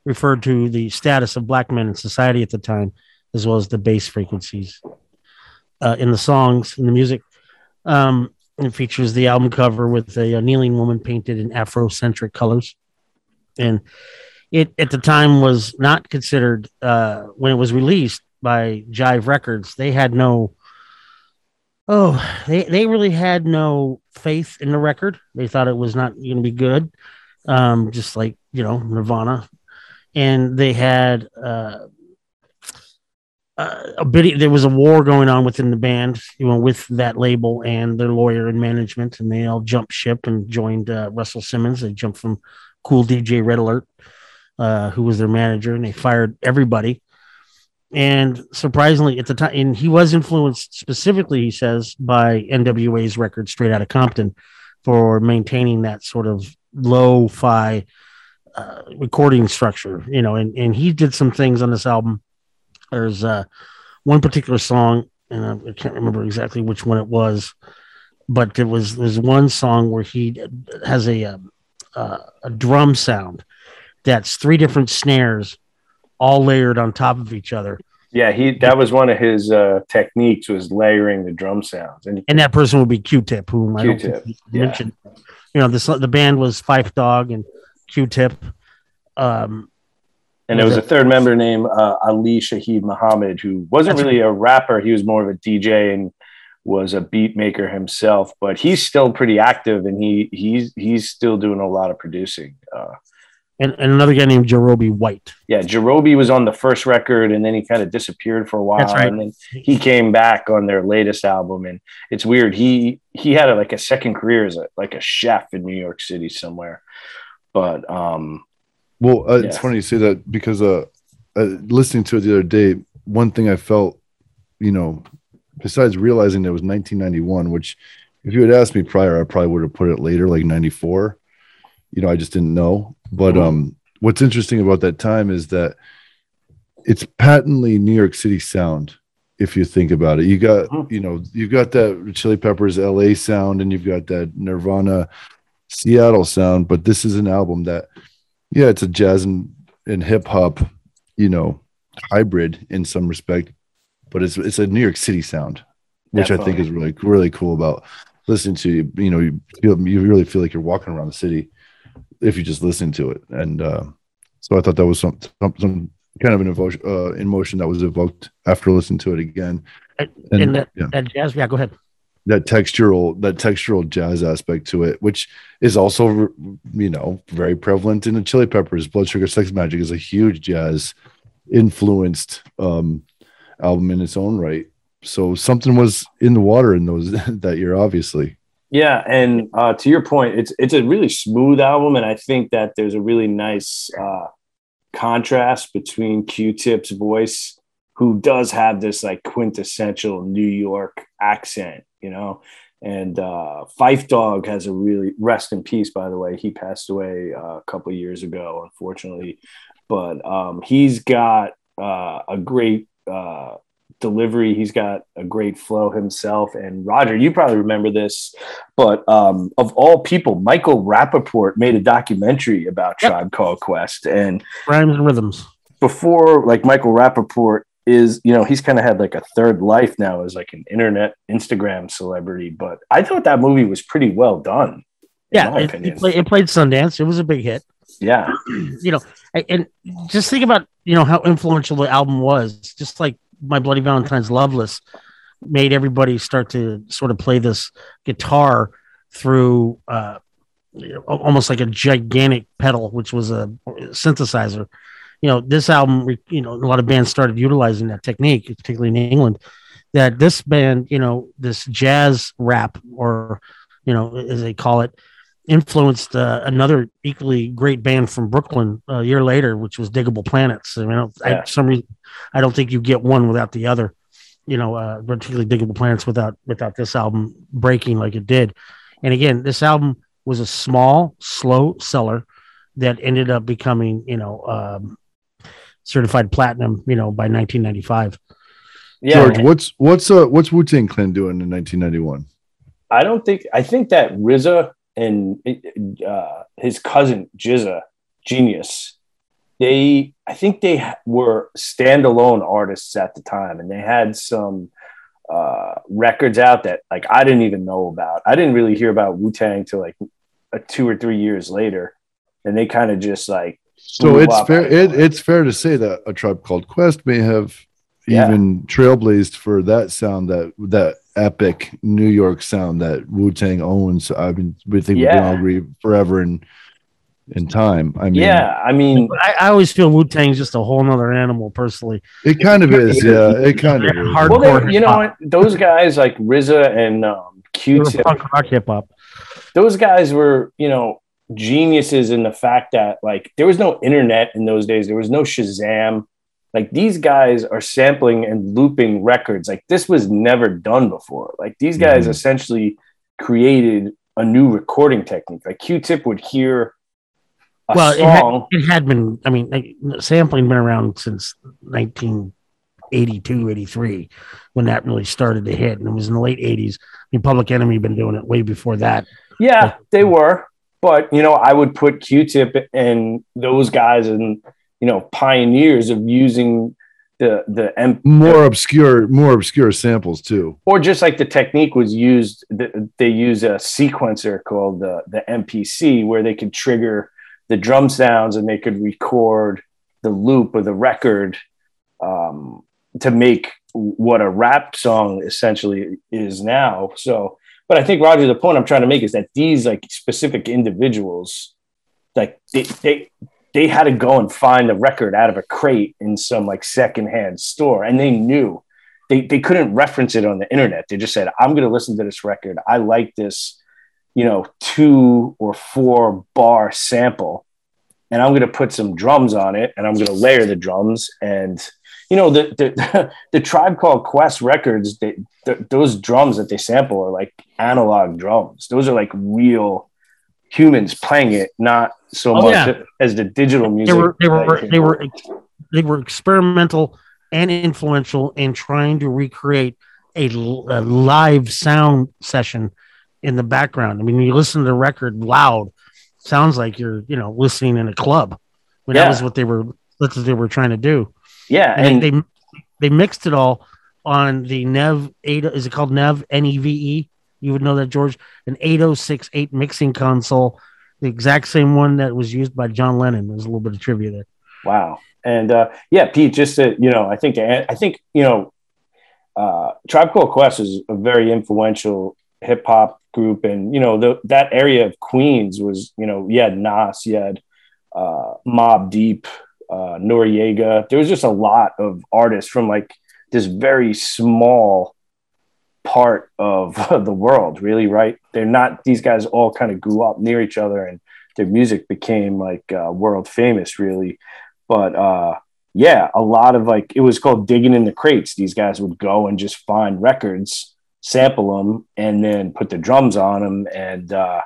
referred to the status of black men in society at the time, as well as the bass frequencies uh, in the songs and the music. Um, it features the album cover with a, a kneeling woman painted in Afrocentric colors, and it at the time was not considered uh, when it was released by Jive Records. They had no oh they, they really had no faith in the record. They thought it was not going to be good um, just like you know nirvana. And they had uh, a bit there was a war going on within the band you know with that label and their lawyer and management and they all jumped ship and joined uh, russell simmons. They jumped from Kool DJ Red Alert uh, who was their manager and they fired everybody and surprisingly, at the time, and he was influenced specifically, he says, by NWA's record Straight Outta Compton for maintaining that sort of low fi uh, recording structure, you know, and, and he did some things on this album. There's uh, one particular song, and I, I can't remember exactly which one it was, but there was there's one song where he has a, a, uh, a drum sound that's three different snares all layered on top of each other. Yeah, he that was one of his uh, techniques was layering the drum sounds, and and that person would be Q-Tip, whom Q-tip, I don't think yeah. mentioned. You know, this the band was Phife Dawg and Q-Tip. Um, and there was a third member named uh, Ali Shaheed Muhammad, who wasn't really a rapper; he was more of a DJ and was a beat maker himself. But he's still pretty active, and he he's he's still doing a lot of producing. Uh, and, and another guy named Jarobi White. Yeah, Jarobi was on the first record and then he kind of disappeared for a while. Right. And then he came back on their latest album. And it's weird. He he had a, like a second career as a like a chef in New York City somewhere. But um well, uh, yeah. it's funny you say that because uh, uh, listening to it the other day, one thing I felt, you know, besides realizing that it was 1991, which if you had asked me prior, I probably would have put it later, like 94 you know, I just didn't know. But mm-hmm. um, what's interesting about that time is that it's patently New York City sound. If you think about it, you got mm-hmm. you know you've got that Chili Peppers L.A. sound, and you've got that Nirvana Seattle sound. But this is an album that, yeah, it's a jazz and, and hip hop, you know, hybrid in some respect, but it's it's a New York City sound, which Definitely. I think is really really cool about listening to you. You know, you feel you really feel like you're walking around the city if you just listen to it. And uh, so I thought that was some, some, some kind of an emotion, uh, emotion that was evoked after listening to it again. And, and that, yeah. that jazz, yeah, go ahead. That textural, that textural jazz aspect to it, which is also, you know, very prevalent in the Chili Peppers. Blood Sugar Sex Magik is a huge jazz influenced um, album in its own right. So something was in the water in those that year, obviously. Yeah, and uh, to your point, it's it's a really smooth album, and I think that there's a really nice uh, contrast between Q-Tip's voice, who does have this like quintessential New York accent, you know, and uh, Phife Dawg has a really rest in peace. By the way, he passed away uh, a couple years ago, unfortunately, but um, he's got uh, a great uh, delivery. He's got a great flow himself. And Roger, you probably remember this, but um, of all people, Michael Rapaport made a documentary about yep. Tribe Called Quest and rhymes and rhythms. Before, like Michael Rapaport is, you know, he's kind of had like a third life now as like an internet Instagram celebrity. But I thought that movie was pretty well done. Yeah, my it, opinion. it, play, it played Sundance. It was a big hit. yeah, you know, and, and just think about you know how influential the album was. Just like my Bloody Valentine's "Loveless" made everybody start to sort of play this guitar through uh, almost like a gigantic pedal, which was a synthesizer. You know, this album, you know, a lot of bands started utilizing that technique, particularly in England. That this band, you know, this jazz rap, or you know, as they call it, influenced uh, another equally great band from Brooklyn a year later, which was Diggable Planets. I mean, I don't, I, for some reason, I don't think you get one without the other. You know, uh, particularly Diggable Planets without without this album breaking like it did. And again, this album was a small, slow seller that ended up becoming, you know, um, certified platinum. You know, by 1995. yeah. George, what's what's uh what's Wu Tang Clan doing in 1991? I don't think I think that RZA and uh, his cousin GZA, Genius, they I think they were standalone artists at the time, and they had some uh, records out that like I didn't even know about. I didn't really hear about Wu Tang till like uh, two or three years later, and they kind of just like So it's fair. It, it's fair to say that a tribe called Quest may have Yeah. even trailblazed for that sound, that that epic New York sound that Wu Tang owns. I mean, we think we can Yeah. all agree forever in in time. I mean, yeah. I mean, I, I always feel Wu Tang's just a whole nother animal, personally. it kind of is. Yeah, it kind of is. Hard- well, they, you know what? Those guys like RZA and um, Q-Tip. punk rock hip hop. those guys were, you know, geniuses in the fact that like there was no internet in those days. There was no Shazam. Like these guys are sampling and looping records. Like this was never done before. Like these guys Mhm. essentially created a new recording technique. Like Q-Tip would hear a well, it had, song. it had been, I mean, like, sampling been around since 1982, 83, when that really started to hit. And it was in the late 80s. I mean, Public Enemy been doing it way before that. yeah, they were. But you know, I would put Q-Tip and those guys and you know pioneers of using the the M- more obscure, more obscure samples too. or just like the technique was used th- they use a sequencer called the, the mpc where they could trigger the drum sounds and they could record the loop of the record um, to make what a rap song essentially is now so but i think roger the point i'm trying to make is that these like specific individuals like they, they they had to go and find the record out of a crate in some like secondhand store and they knew they, they couldn't reference it on the internet. They just said, I'm going to listen to this record. I like this, you know, two or four bar sample, and I'm going to put some drums on it, and I'm going to layer the drums. And, you know, the, the, the tribe called Quest Records, they, th those drums that they sample are like analog drums. Those are like real humans playing it, not so Oh, much yeah. as the digital music. They were, they were, they were, they were experimental and influential in trying to recreate a live sound session in the background. I mean, you listen to the record loud, sounds like you're, you know, listening in a club. I mean, that was what they were, that's what they were trying to do. yeah. and, And, they they mixed it all on the Neve eight. Is it called Neve N E V E? You would know that George, an eight oh six eight mixing console, the exact same one that was used by John Lennon. There's a little bit of trivia there. Wow. And uh, yeah, Pete, just to, you know, I think, I think, you know, uh, Tribe Called Quest is a very influential hip hop group. And, you know, the, that area of Queens was, you know, you had Nas, you had uh, Mobb Deep, uh, Noreaga. There was just a lot of artists from like this very small part of the world, really, right? They're not, these guys all kind of grew up near each other and their music became like uh, world famous, really. But uh yeah a lot of like it was called digging in the crates. These guys would go and just find records sample them and then put the drums on them and uh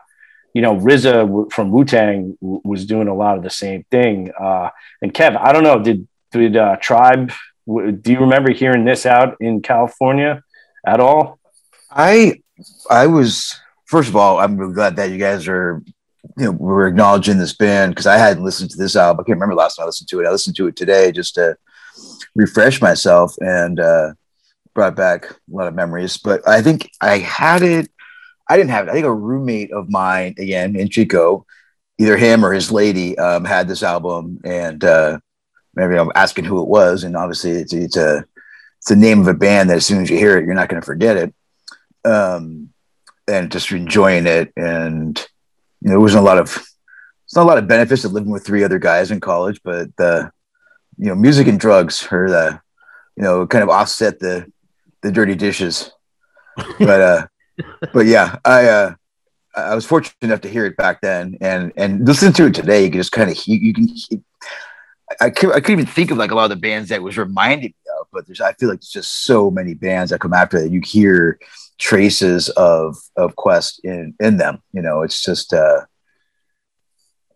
you know RZA from Wu-Tang w- was doing a lot of the same thing. Uh and Kev I don't know did did uh Tribe w- do you remember hearing this out in California at all I I was first of all, I'm really glad that you guys are you know we're acknowledging this band because I hadn't listened to this album. I can't remember last time I listened to it. I listened to it today just to refresh myself and uh, brought back a lot of memories. But I think I had it. I didn't have it. I think a roommate of mine, again in Chico, either him or his lady, um, had this album, and uh, maybe I'm asking who it was, and obviously it's it's a it's the name of a band that as soon as you hear it, you're not going to forget it. Um, and just enjoying it, and you know, there wasn't a lot of it's not a lot of benefits of living with three other guys in college, but the you know, music and drugs are the you know kind of offset the the dirty dishes. but uh, but yeah, I uh, I was fortunate enough to hear it back then, and and listen to it today. You can just kind of you, you can. I could, I could even think of like a lot of the bands that was reminding me of, but there's I feel like there's just so many bands that come after that. You hear traces of of Quest in in them. You know, it's just uh,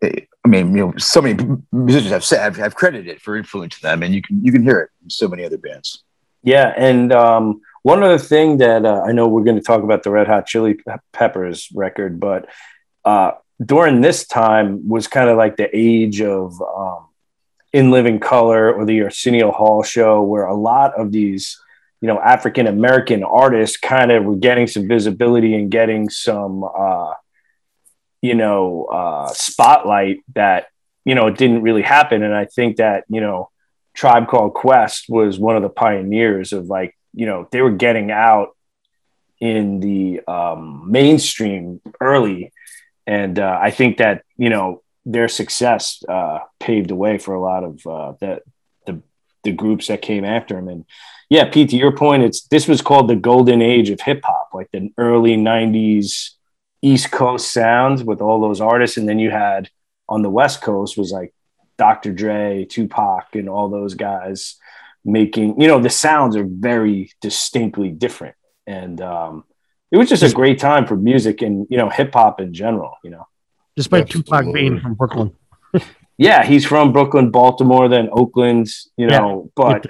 it, I mean, you know, so many musicians have said have, have credited it for influencing them, and you can you can hear it in so many other bands. Yeah, and um, one other thing that uh, I know we're going to talk about the Red Hot Chili Peppers record, but uh, during this time was kind of like the age of um, In Living Color or the Arsenio Hall show, where a lot of these you know African American artists kind of were getting some visibility and getting some uh, you know uh, spotlight that you know it didn't really happen. And i think that you know tribe called quest was one of the pioneers of like you know they were getting out in the um, mainstream early. And uh, i think that you know their success uh, paved the way for a lot of uh, the, the the groups that came after them and yeah pete to your point it's this was called the golden age of hip-hop like the early 90s East Coast sounds with all those artists, and then you had on the West Coast was like Dr. Dre, Tupac, and all those guys making. You know, the sounds are very distinctly different, and um, it was just a great time for music and you know hip hop in general. You know, despite Absolutely. Tupac being from Brooklyn. yeah, he's from Brooklyn, Baltimore, then Oakland. You know, yeah. but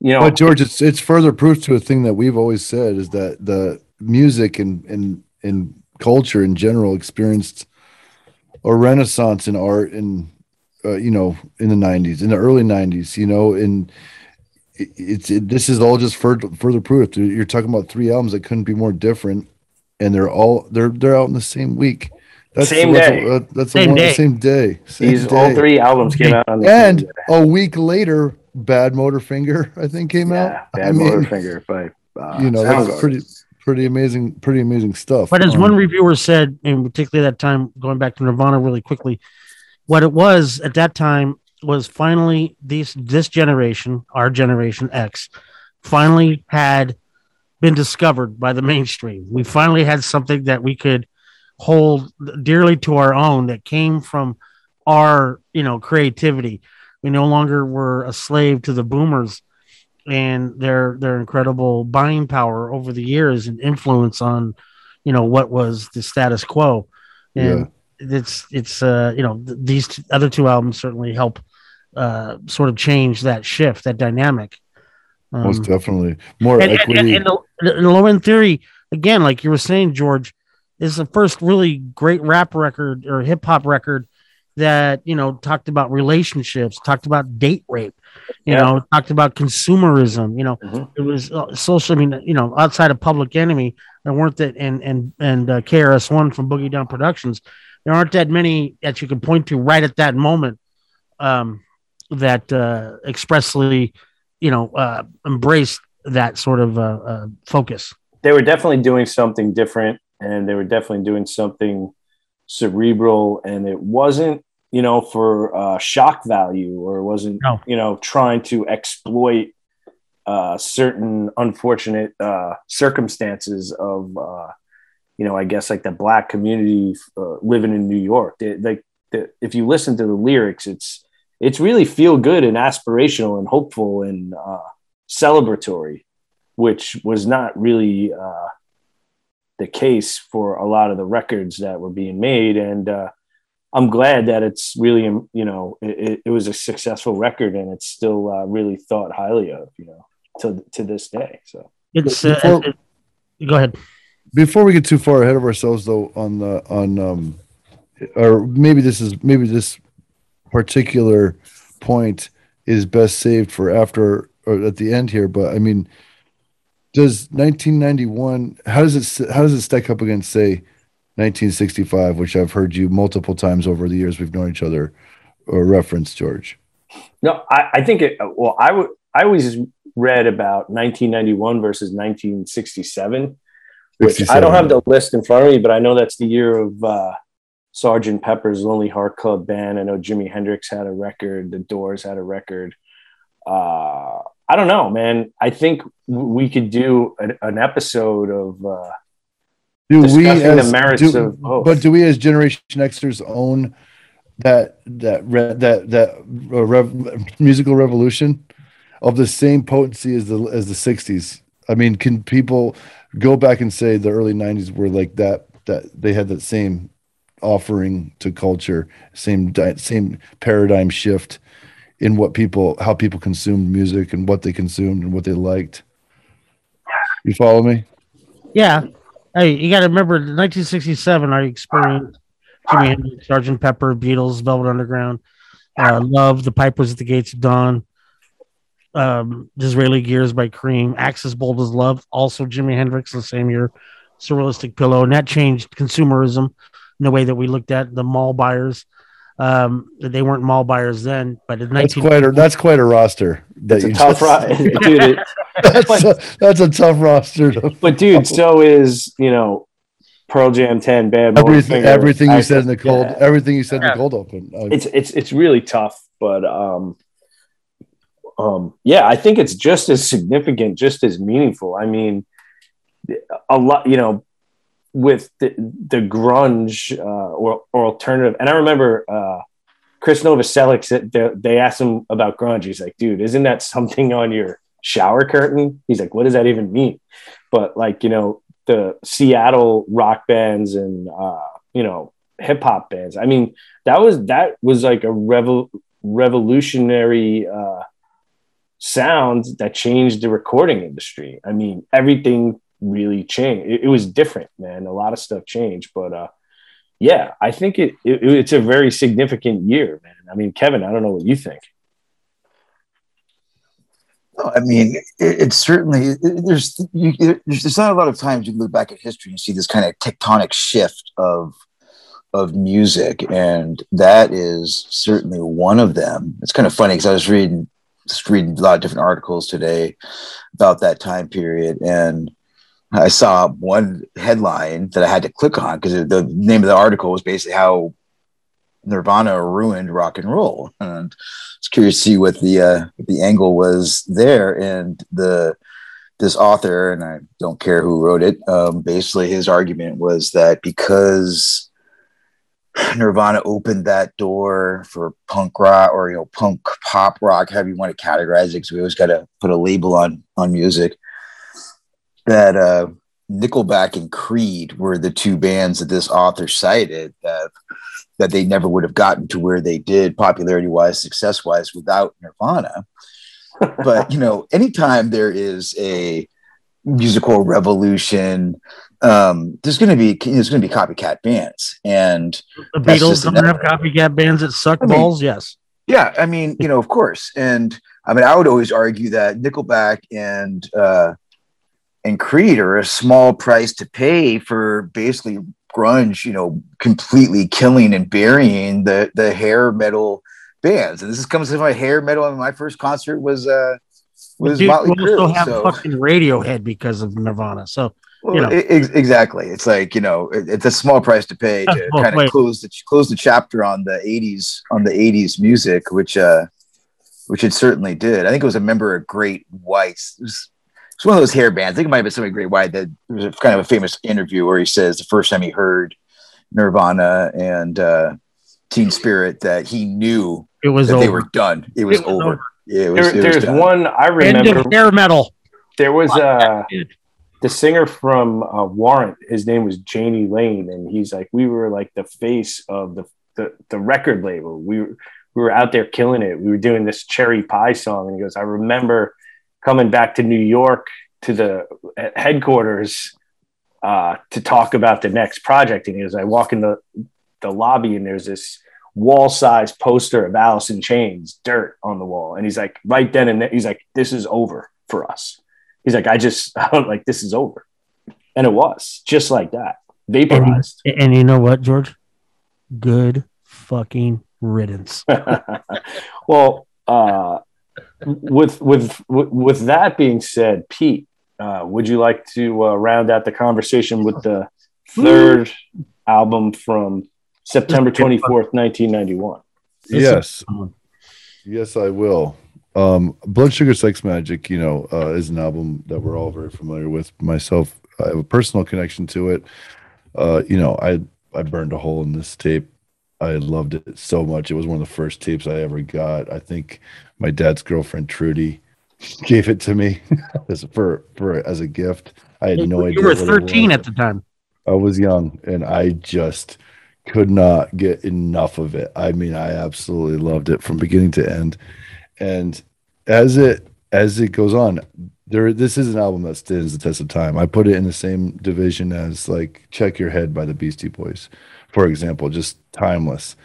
you know, but George, it's it's further proof to a thing that we've always said is that the music and and and culture in general experienced a renaissance in art in uh, you know in the 90s in the early 90s you know and it's it, this is all just further further proof you're talking about three albums that couldn't be more different and they're all they're they're out in the same week that's same that's day. A, that's same, a, day. same day same These day. all three albums came out on the and a week later Badmotorfinger i think came yeah, out bad I mean, motorfinger by uh, you know that's pretty pretty amazing, pretty amazing stuff. But as um, one reviewer said, and particularly that time, going back to Nirvana really quickly, what it was at that time was finally this this generation, our generation X, finally had been discovered by the mainstream. We finally had something that we could hold dearly to our own that came from our, you know, creativity. We no longer were a slave to the boomers and their their incredible buying power over the years and influence on you know what was the status quo and yeah. it's it's uh you know th- these t- other two albums certainly help uh sort of change that shift that dynamic um, most definitely more and, equity and, and, and the, the low end theory again like you were saying george is the first really great rap record or hip hop record that you know talked about relationships, talked about date rape, you yeah. know, talked about consumerism. You know, mm-hmm. it was uh, social. I mean, you know, outside of Public Enemy, there weren't that, and and and uh, KRS One from Boogie Down Productions. There aren't that many that you can point to right at that moment um, that uh, expressly, you know, uh, embraced that sort of uh, uh, focus. They were definitely doing something different, and they were definitely doing something cerebral and it wasn't you know for uh, shock value or it wasn't no. you know trying to exploit uh, certain unfortunate uh, circumstances of uh, you know i guess like the black community uh, living in new york they, they, they, if you listen to the lyrics it's it's really feel good and aspirational and hopeful and uh, celebratory which was not really the case for a lot of the records that were being made. And uh, i'm glad that it's really you know it, it, was a successful record and it's still uh, really thought highly of you know to, to this day. So it's uh, before, it, go ahead. Before we get too far ahead of ourselves though on the on um or maybe this is maybe this particular point is best saved for after or at the end here but i mean Does 1991? How does it? How does it stack up against say 1965, which I've heard you multiple times over the years we've known each other, or reference George? No, I, I think it. Well, I would. I always read about 1991 versus 1967, which 67. I don't have the list in front of me, but I know that's the year of uh, Sergeant Pepper's Lonely Heart Club Band. I know Jimi Hendrix had a record. The Doors had a record. Uh, I don't know, man. I think we could do an, an episode of. Uh, Do we discussing the as, merits do- of both. but do we as Generation Xers own that that re, that that uh, rev, musical revolution of the same potency as the as the 60s? I mean, can people go back and say the early 90s were like that that they had that same offering to culture, same di- same paradigm shift in what people how people consumed music and what they consumed and what they liked. You follow me? Yeah. Hey, you got to remember 1967, I experienced Jimi Hendrix, Sgt. Pepper, Beatles, Velvet Underground, uh, Love, The Pipers at the Gates of Dawn, um, Disraeli Gears by Cream, Axis Bold as Love, also Jimi Hendrix the same year, Surrealistic Pillow. And that changed consumerism in the way that we looked at the mall buyers. Um, they weren't mall buyers then, but in That's 19- quite a that's quite a roster. That it's a tough just- ride, dude. It, that's, a, that's a tough roster. To, but dude, so is you know Pearl Jam 10, Bad everything everything you said in the cold yeah. everything you said in the cold open. Uh, it's it's it's really tough but um um yeah i think it's just as significant just as meaningful i mean a lot you know with the, the grunge uh, or, or alternative. And i remember uh chris novoselic said they, they asked him about grunge. He's like dude isn't that something on your shower curtain? He's like what does that even mean? But like you know the seattle rock bands and uh you know hip hop bands i mean that was that was like a revol- revolutionary uh, sound that changed the recording industry. I mean, everything really changed. It, it was different, man. A lot of stuff changed, but uh, yeah, I think it, it it's a very significant year, man. I mean, Kevin, I don't know what you think. No, I mean, it, it's certainly it- there's you, there's there's not a lot of times you look back at history and see this kind of tectonic shift of of music, and that is certainly one of them. It's kind of funny because I was reading just reading a lot of different articles today about that time period, and I saw one headline that I had to click on because the name of the article was basically how Nirvana ruined rock and roll, and I was curious to see what the uh, the angle was there. And the this author, and I don't care who wrote it, um, basically his argument was that because Nirvana opened that door for punk rock or you know punk pop rock, however you want to categorize it, because we always got to put a label on on music. That uh, Nickelback and Creed were the two bands that this author cited that that they never would have gotten to where they did popularity wise, success wise without Nirvana. but you know, anytime there is a musical revolution, um, there's going to be there's going to be copycat bands, and The Beatles just don't have copycat bands that suck I mean- balls. Yes. yeah, I mean, you know, of course, and I mean, I would always argue that Nickelback and uh, and Creed are a small price to pay for basically grunge, you know, completely killing and burying the the hair metal bands. And this is comes from my hair metal. And my first concert was uh was Dude, Motley Crue. have So, fucking Radiohead because of Nirvana. So well, you know. ex- exactly. It's like you know, it- it's a small price to pay to Well, kind of wait. close the close the chapter on the '80s on the '80s music, which uh, which it certainly did. I think it was a member of Great Whites. It was, it's one of those hair bands. I think it might have been somebody Great White that there was kind of a famous interview where he says the first time he heard Nirvana and uh, Teen Spirit that he knew it was that over. they were done. It was, It was over. over. Yeah, it was, There, it was there's done. one I End remember. of hair metal. There was uh, the singer from uh, Warrant. His name was Jani Lane, and he's like, we were like the face of the the, the record label. We were we were out there killing it. We were doing this cherry pie song, and he goes, I remember coming back to New York to the headquarters uh, to talk about the next project, and as I walk in the the lobby, and there's this wall sized poster of Alice in Chains, dirt on the wall, and he's like, right then and there, he's like, this is over for us He's like, I just I'm like this is over, and it was just like that, vaporized. And, and you know what, George? Good fucking riddance. well, uh, with with with that being said, Pete, uh, would you like to uh, round out the conversation with the third album from September twenty fourth, nineteen ninety one? Yes, yes, I will. Um, Blood Sugar Sex Magik, you know, uh, is an album that we're all very familiar with. Myself, I have a personal connection to it. Uh, you know, I I burned a hole in this tape. I loved it so much. It was one of the first tapes I ever got. I think my dad's girlfriend Trudy gave it to me as for for as a gift. I had no you idea. You were 13 was. at the time. I was young and I just could not get enough of it. I mean, I absolutely loved it from beginning to end. And as it as it goes on, there this is an album that stands the test of time. I put it in the same division as like Check Your Head by the Beastie Boys, for example, just timeless.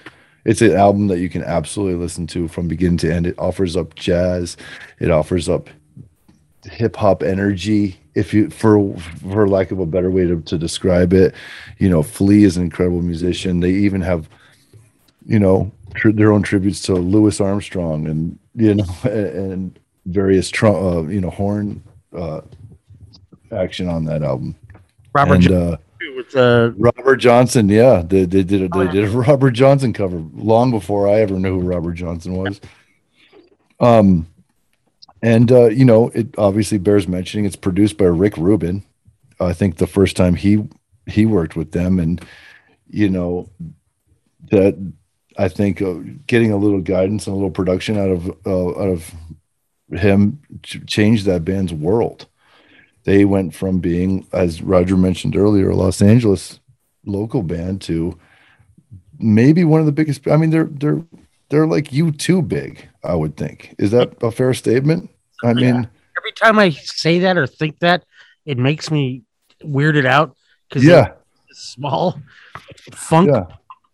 It's an album that you can absolutely listen to from beginning to end. It offers up jazz, it offers up hip hop energy if you for for lack of a better way to, to describe it you know flea is an incredible musician they even have you know tr- their own tributes to louis armstrong and you know and various tr- uh, you know horn uh action on that album Robert and, Johnson uh, with uh, robert johnson yeah they, they did a, Oh, they did a robert johnson cover long before i ever knew who robert johnson was um and uh, you know, it obviously bears mentioning it's produced by Rick Rubin. I think the first time he he worked with them, and you know that I think uh, getting a little guidance and a little production out of uh, out of him ch- changed that band's world. They went from being, as Roger mentioned earlier, a Los Angeles local band to maybe one of the biggest. I mean, they're they're they're like you too big. I would think. Is that a fair statement? I mean, every time I say that or think that, it makes me weirded out because yeah, small funk yeah,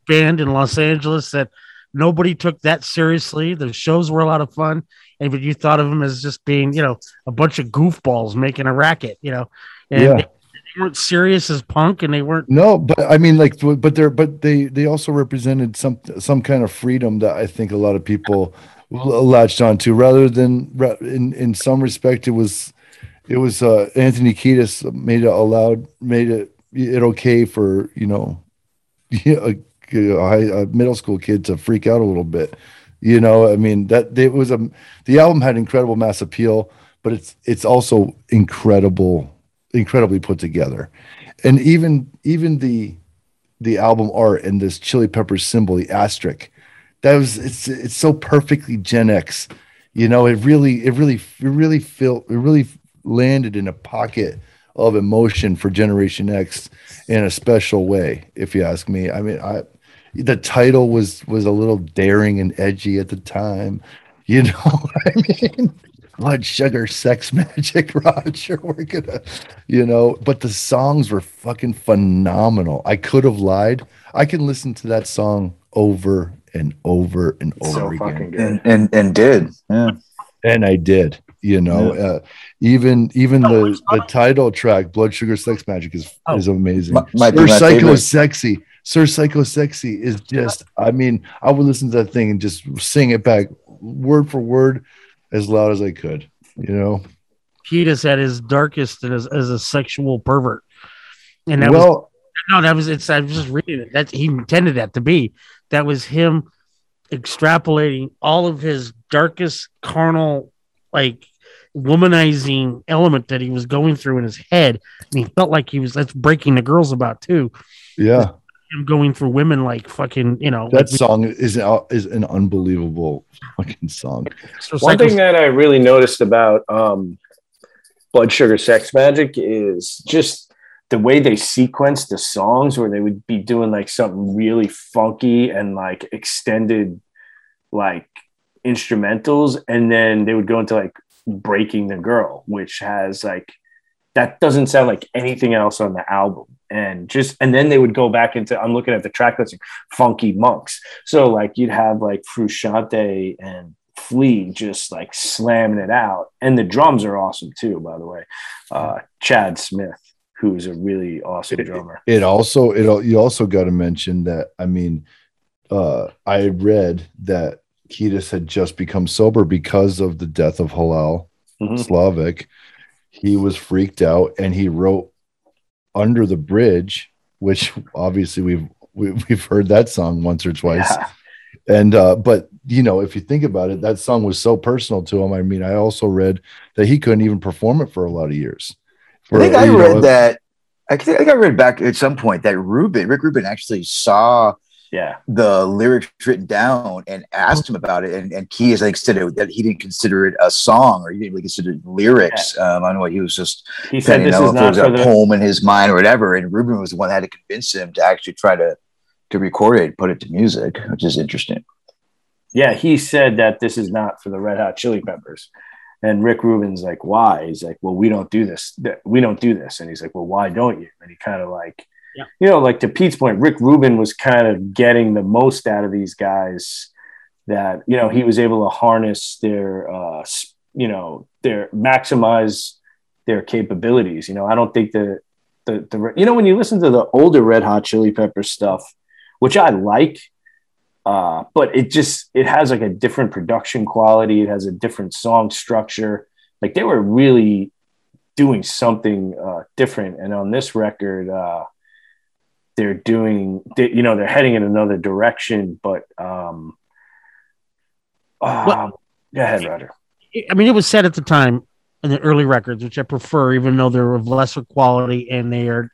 band in Los Angeles that nobody took that seriously. The shows were a lot of fun, and but you thought of them as just being, you know, a bunch of goofballs making a racket, you know, and Yeah. they, they weren't serious as punk, and they weren't. no, but I mean, like, but they're but they they also represented some some kind of freedom that I think a lot of people latched onto, rather than in in some respect it was it was uh, Anthony Kiedis made it allowed made it it okay for you know a, a, high, a middle school kid to freak out a little bit. You know, I mean that it was a the album had incredible mass appeal, but it's it's also incredible, incredibly put together, and even even the the album art and this Chili Peppers symbol, the asterisk, that was it's it's so perfectly Gen X. You know, it really it really it really felt it really landed in a pocket of emotion for Generation X in a special way, if you ask me. I mean, I the title was was a little daring and edgy at the time. You know what I mean? Blood sugar sex magic, Roger. We're gonna, you know, but the songs were fucking phenomenal. I could have lied. I can listen to that song over and over and It's over so again fucking good. and and, and did yeah and I did. You know, uh, even even the the title track, "Blood Sugar Sex Magik," is Oh. is amazing. M- might be my Psycho favorite. Sexy, Sir Psycho Sexy is just. I mean, I would listen to that thing and just sing it back word for word as loud as I could. You know, Kiedis at his darkest as, as a sexual pervert, and that was well, no, that was it's. I was just reading it. That he intended that to be. That was him extrapolating all of his darkest carnal, like womanizing element that he was going through in his head, and he felt like he was that's breaking the girls about too. yeah, Him going through women like fucking, you know, that like song is an- is an unbelievable fucking song. so One thing that I really noticed about um, Blood Sugar Sex Magik is just the way they sequence the songs, where they would be doing like something really funky and like extended, like instrumentals, and then they would go into like Breaking the Girl, which has like that doesn't sound like anything else on the album. And just and then they would go back into I'm looking at the track listing, Funky Monks. So like you'd have like Frusciante and Flea just like slamming it out. And the drums are awesome too, by the way. Uh, Chad Smith, who's a really awesome drummer. It also it you also got to mention that I mean, uh, I read that Kiedis had just become sober because of the death of Hillel Mhm. Slavic. He was freaked out and he wrote "Under the Bridge," which obviously we've we, we've heard that song once or twice. Yeah. And uh, but you know, if you think about it, that song was so personal to him. I mean, I also read that he couldn't even perform it for a lot of years. I think I read know, that. I think, I think I read back at some point that Rubin, Rick Rubin, actually saw Yeah. the lyrics written down and asked him about it. And, and Kiedis like said it, that he didn't consider it a song or he didn't really consider it lyrics. Um, I don't know. What he was just He said this is not a the poem in his mind or whatever. And Rubin was the one that had to convince him to actually try to to record it, put it to music, which is interesting. yeah, he said that this is not for the Red Hot Chili Peppers. And Rick Rubin's like, why? He's like, well, we don't do this. We don't do this. And he's like, well, why don't you? And he kind of like, Yeah. you know, like to Pete's point, Rick Rubin was kind of getting the most out of these guys that, you know, he was able to harness their, uh, you know, their maximize their capabilities. You know, I don't think the, the, the, you know, when you listen to the older Red Hot Chili Pepper stuff, which I like, uh, but it just it has like a different production quality. It has a different song structure. Like they were really doing something uh, different. And on this record, uh, they're doing they, you know they're heading in another direction. But um, um, go ahead, Roger. I mean, it was said at the time in the early records, which I prefer, even though they're of lesser quality and they are.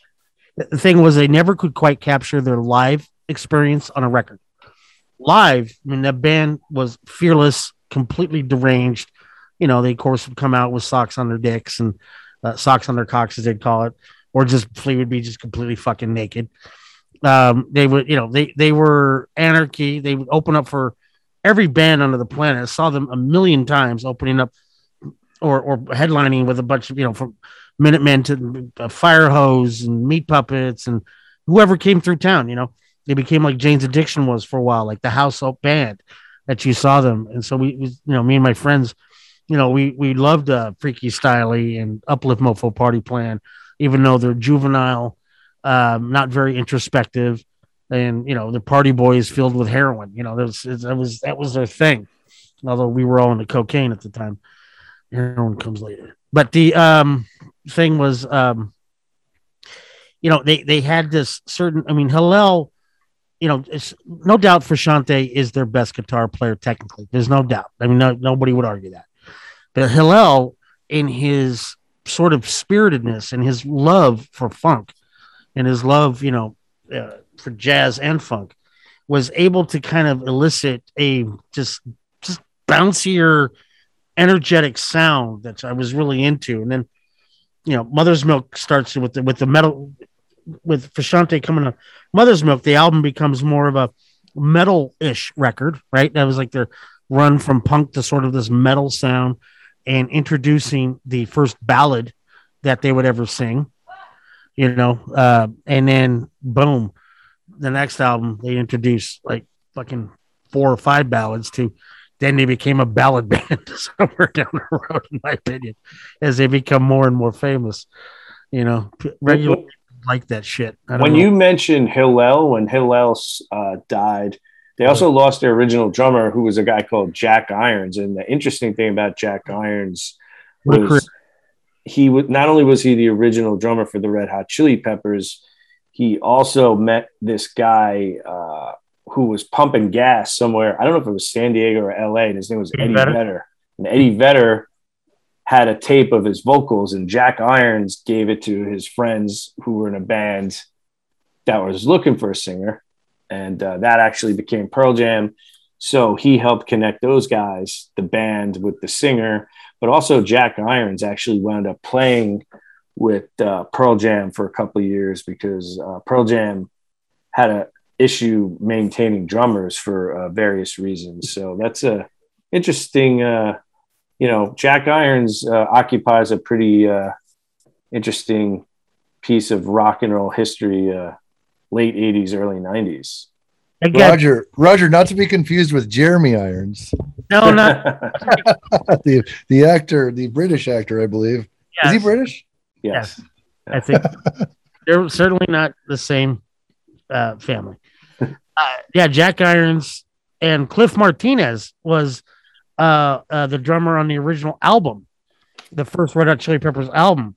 The thing was, they never could quite capture their live experience on a record. Live, I mean, that band was fearless, completely deranged. You know, they of course would come out with socks on their dicks and uh, socks on their cocks, as they'd call it, or just Flea would be just completely fucking naked. Um, they would, you know, they they were anarchy. They would open up for every band under the planet. I saw them a million times opening up or or headlining with a bunch of you know from Minutemen to uh, Fire Hose and Meat Puppets and whoever came through town. You know, they became like Jane's Addiction was for a while, like the house band that you saw them. And so we, we you know, me and my friends, you know, we we loved uh, Freaky Styley and Uplift Mofo Party Plan, even though they're juvenile, um, not very introspective. And you know the party boys filled with heroin. You know that was that was that was their thing. Although we were all into cocaine at the time, heroin comes later. But the um, thing was, um, you know, they they had this certain. I mean, Hillel, you know, it's no doubt Frusciante is their best guitar player technically. There's no doubt. I mean, no, nobody would argue that. But Hillel, in his sort of spiritedness and his love for funk, and his love, you know, uh, for jazz and funk, was able to kind of elicit a just just bouncier, energetic sound that I was really into. And then, you know, Mother's Milk starts with the with the metal with Frusciante coming up. Mother's Milk, the album becomes more of a metal-ish record, right? That was like their run from punk to sort of this metal sound and introducing the first ballad that they would ever sing. You know, uh, and then boom, the next album they introduced like fucking four or five ballads to then they became a ballad band somewhere down the road, in my opinion, as they become more and more famous. You know, regular like that shit. I don't When know. you mentioned Hillel, when Hillel uh, died, they also lost their original drummer, who was a guy called Jack Irons. And the interesting thing about Jack Irons What a career. was he was not only was he the original drummer for the Red Hot Chili Peppers, he also met this guy uh, who was pumping gas somewhere. I don't know if it was San Diego or LA, and his name was Eddie Eddie Vedder? Vedder. And Eddie Vedder had a tape of his vocals, and Jack Irons gave it to his friends who were in a band that was looking for a singer, and uh, that actually became Pearl Jam. So he helped connect those guys, the band with the singer, but also Jack Irons actually wound up playing with uh, Pearl Jam for a couple of years because uh, Pearl Jam had a issue maintaining drummers for uh, various reasons. So that's a interesting. Uh, you know, Jack Irons uh, occupies a pretty interesting piece of rock and roll history, late '80s, early '90s. I got Roger, Roger, not to be confused with Jeremy Irons. No, not the the actor, the British actor, I believe. Is he yes. British? yes. I think they're certainly not the same uh, family. Uh, yeah, Jack Irons and Cliff Martinez was uh, uh, the drummer on the original album, the first Red Hot Chili Peppers album.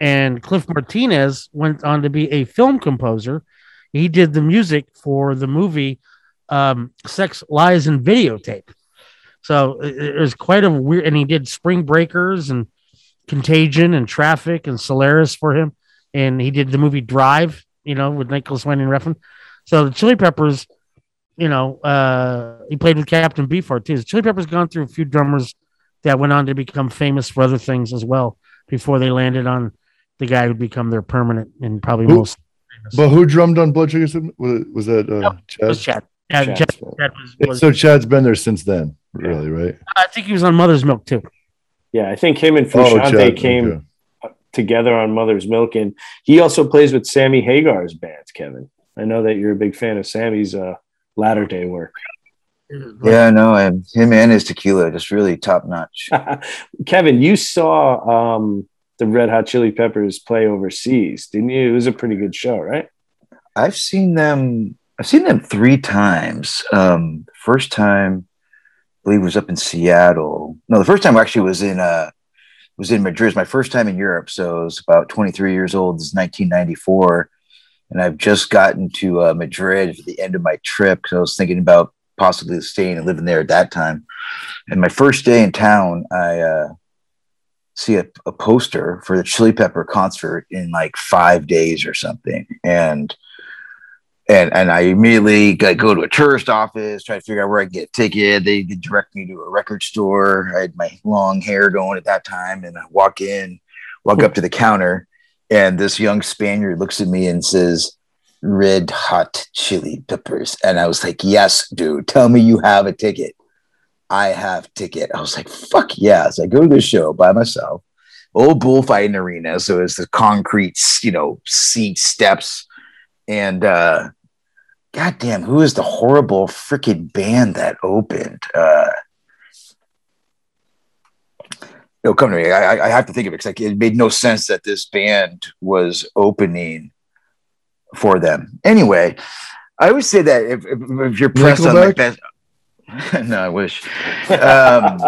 And Cliff Martinez went on to be a film composer. He did the music for the movie um, Sex, Lies, and Videotape. So it, was quite a weird, and he did Spring Breakers and Contagion and Traffic and Solaris for him. And he did the movie Drive, you know, with Nicholas Winding Refn. So the Chili Peppers, you know, uh, he played with Captain Beefheart too. The Chili Peppers gone through a few drummers that went on to become famous for other things as well before they landed on the guy who'd become their permanent and probably Who- most famous. But who drummed on Blood Sugar? Sex- Was, was that uh, It was Chad? Chad. Yeah, Chad, Chad. Chad was, was- So Chad's been there since then, really, right? I think he was on Mother's Milk too. Yeah, I think him and Oh, Frusciante Chad. came okay. together on Mother's Milk, and he also plays with Sammy Hagar's band. Kevin, I know that you're a big fan of Sammy's uh, latter day work. Yeah, no, and him and his tequila just really top notch. Kevin, you saw um, the Red Hot Chili Peppers play overseas, didn't you? It was a pretty good show, right? I've seen them. I've seen them three times. Um, first time, I believe, was up in Seattle. No, the first time actually was in uh, was in Madrid. It was my first time in Europe, so I was about 23 years old. This is 1994, and I've just gotten to uh, Madrid for the end of my trip because I was thinking about possibly staying and living there at that time. And my first day in town, I uh, see a, a poster for the Chili Pepper concert in like five days or something, and and and I immediately got go to a tourist office, try to figure out where I can get a ticket. They direct me to a record store. I had my long hair going at that time, and I walk in, walk up to the counter, and this young Spaniard looks at me and says, "Red Hot Chili Peppers," and I was like, "Yes, dude, tell me you have a ticket." I have ticket. I was like, "Fuck yeah!" So I go to the show by myself. Old bullfighting arena, so it's the concrete, you know, seat steps, and uh God damn, who is the horrible freaking band that opened? Uh, it'll come to me. I, I- have to think of it because like, it made no sense that this band was opening for them. Anyway, I always say that if, if, if you're pressed on like that, no, I wish. Um,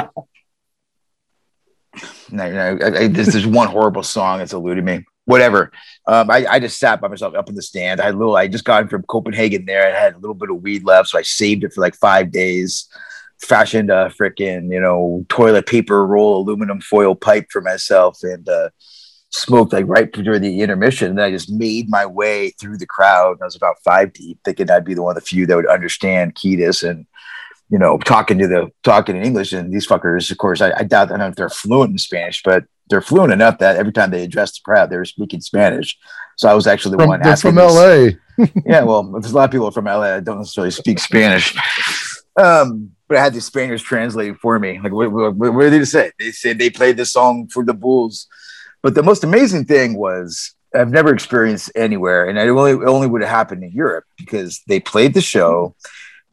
no, no, I, I, there's, one horrible song that's eluded me. Whatever. Um, I, I just sat by myself up in the stand. I had little. I just got from Copenhagen there. I had a little bit of weed left, so I saved it for like five days. Fashioned a freaking you know toilet paper roll aluminum foil pipe for myself and uh, smoked like right during the intermission. And I just made my way through the crowd. I was about five deep, thinking I'd be the one of the few that would understand Kiedis and you know talking to the talking in English. And these fuckers, of course, I, I doubt I don't know if they're fluent in Spanish, but they're fluent enough that every time they addressed the crowd, they were speaking Spanish. So I was actually the From, one they're asking. from LA. yeah, well, there's a lot of people from LA that don't necessarily speak Spanish. Um, but I had the Spaniards translate for me. Like, what, what, what did they say? They said they played the song for the Bulls. But the most amazing thing was I've never experienced anywhere, and it only it only would have happened in Europe because they played the show,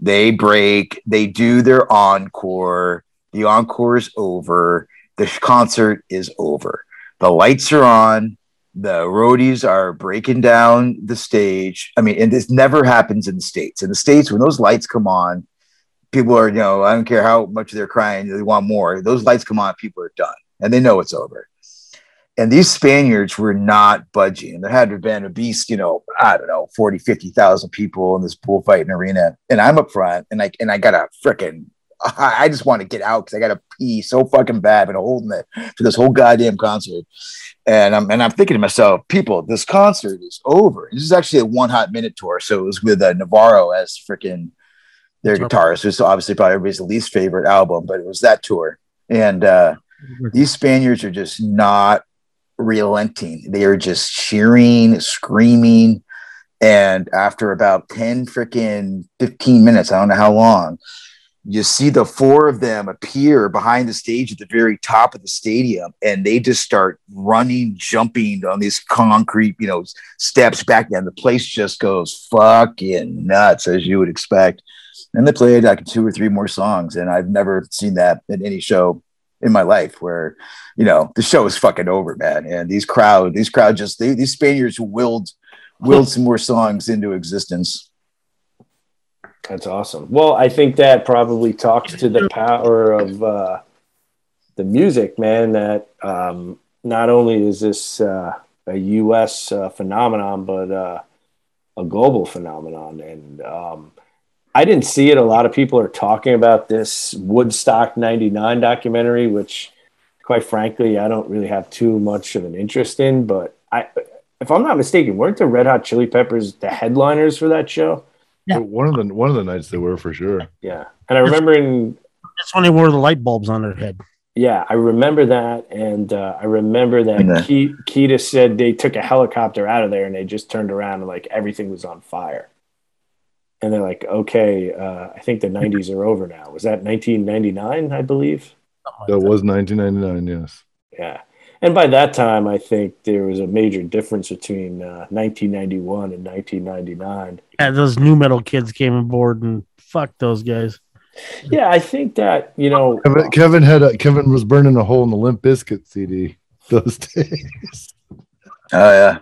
they break, they do their encore. The encore is over. The concert is over. The lights are on the roadies are breaking down the stage. I mean, and this never happens in the States. In the States, when those lights come on, people are, you know, I don't care how much they're crying, they want more. Those lights come on, people are done and they know it's over. And these Spaniards were not budging. And there had to have been at least, you know, I don't know, 40, 50,000 people in this bullfighting arena. And I'm up front and I, and I got a freaking, I I just want to get out because I got to pee so fucking bad. I've been holding it for this whole goddamn concert. And I'm and I'm thinking to myself, people, this concert is over. This is actually a one hot minute tour, so it was with uh, Navarro as freaking their guitarist, who's obviously probably everybody's least favorite album, but it was that tour. And uh, these Spaniards are just not relenting. They are just cheering, screaming. And after about 10 freaking 15 minutes, I don't know how long, you see the four of them appear behind the stage at the very top of the stadium and they just start running jumping on these concrete you know steps back down the place just goes fucking nuts as you would expect and they played like two or three more songs, and I've never seen that in any show in my life where you know the show is fucking over, man. And these crowd, these crowd just they, these Spaniards who willed willed some more songs into existence. That's awesome. Well, I think that probably talks to the power of uh, the music, man. That um, not only is this uh, a U.S. Uh, phenomenon, but uh, a global phenomenon. And um, I didn't see it. A lot of people are talking about this Woodstock '99 documentary, which, quite frankly, I don't really have too much of an interest in. But I, if I'm not mistaken, weren't the Red Hot Chili Peppers the headliners for that show? Yeah. One of the one of the nights they were for sure. Yeah, and I remember in That's when they wore the light bulbs on their head. Yeah, I remember that, and uh, I remember that And Ke- Kiedis said they took a helicopter out of there and they just turned around and like everything was on fire. And they're like, "Okay, uh, I think the '90s are over now." Was that 1999? I believe. That was 1999. Yes. Yeah, and by that time, I think there was a major difference between uh, 1991 and 1999. Yeah, those nu metal kids came aboard and fuck those guys. Yeah, I think that you know, Kevin, Kevin had a, Kevin was burning a hole in the Limp Bizkit CD those days. Oh yeah.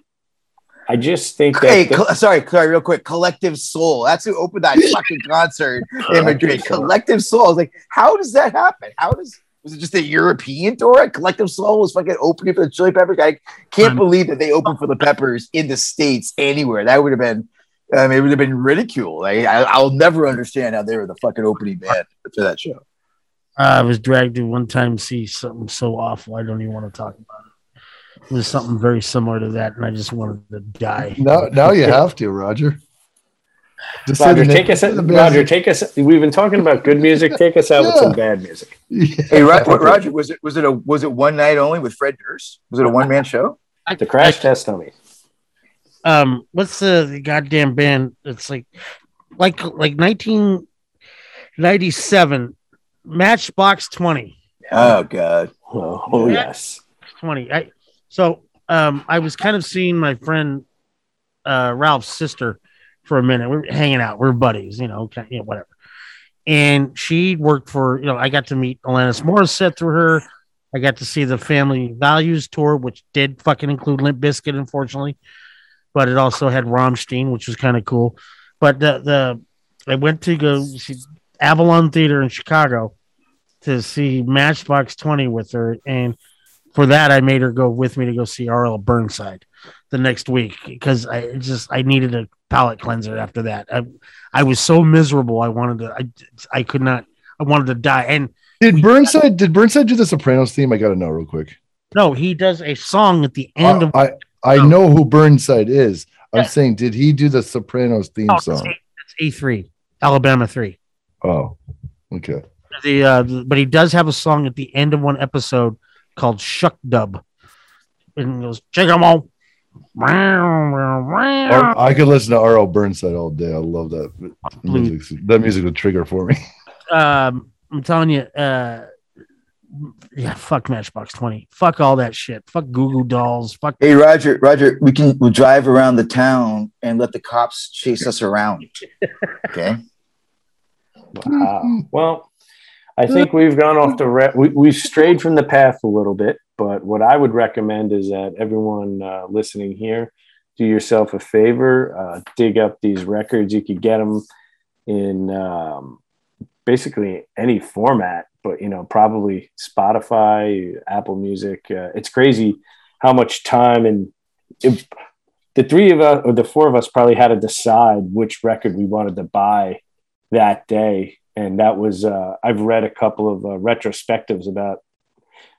I just think that Hey, the- col- sorry, sorry, real quick. Collective Soul. That's who opened that fucking concert in Madrid. Collective Soul. I was like, how does that happen? How does was it just a European tour? Collective Soul was fucking opening for the Chili Peppers. I can't Um, believe that they opened for the Peppers in the states anywhere. That would have been, um, it would have been ridiculed. Like, I, I'll never understand how they were the fucking opening band for that show. I was dragged to one time see something so awful. I don't even want to talk about it. It was something very similar to that, and I just wanted to die. Now, now you have to, Roger. Just Roger, take us. the band- Roger, take us. We've been talking about good music. Take us out with some bad music. Yeah. Hey, Ro- Roger, was it was it a was it one night only with Fred Durst? Was it a one man show? The crash test dummy. Um, what's the, the goddamn band? It's like, like, like 1997, Matchbox 20. Oh god. Oh, oh yes. 20. I, so, um, I was kind of seeing my friend, uh, Ralph's sister for a minute. We are hanging out. We are buddies, you know, you know, whatever. And she worked for, you know, I got to meet Alanis Morissette through her. I got to see the Family Values tour, which did fucking include Limp Bizkit, unfortunately, but it also had Rammstein, which was kind of cool. But the the I went to go Avalon Theater in Chicago to see Matchbox Twenty with her, and for that I made her go with me to go see R.L. Burnside the next week because I just I needed a palate cleanser after that. I I was so miserable. I wanted to. I I could not. I wanted to die. And Did Burnside did Burnside do the Sopranos theme? I got to know real quick. no, he does a song at the end of. I I know who Burnside is. I'm Yeah. saying, did he do the Sopranos theme Oh, it's song? A three, Alabama three. Oh, okay. The uh, but he does have a song at the end of one episode called "Shuck Dub," and it goes "Check 'em all." I could listen to R.L. Burnside all day. I love that. Music, that music would trigger for me. um, I'm telling you, uh, yeah, fuck Matchbox Twenty, fuck all that shit, fuck Goo Goo Dolls, fuck. Hey Roger, Roger, we can we'll drive around the town and let the cops chase us around. Okay. Wow. Well, I think we've gone off the re- we, we've strayed from the path a little bit. But what I would recommend is that everyone uh, listening here, do yourself a favor, uh, dig up these records. You could get them in um, basically any format, but you know, probably Spotify, Apple Music. Uh, it's crazy how much time and if the three of us or the four of us probably had to decide which record we wanted to buy that day. And that was, uh, I've read a couple of uh, retrospectives about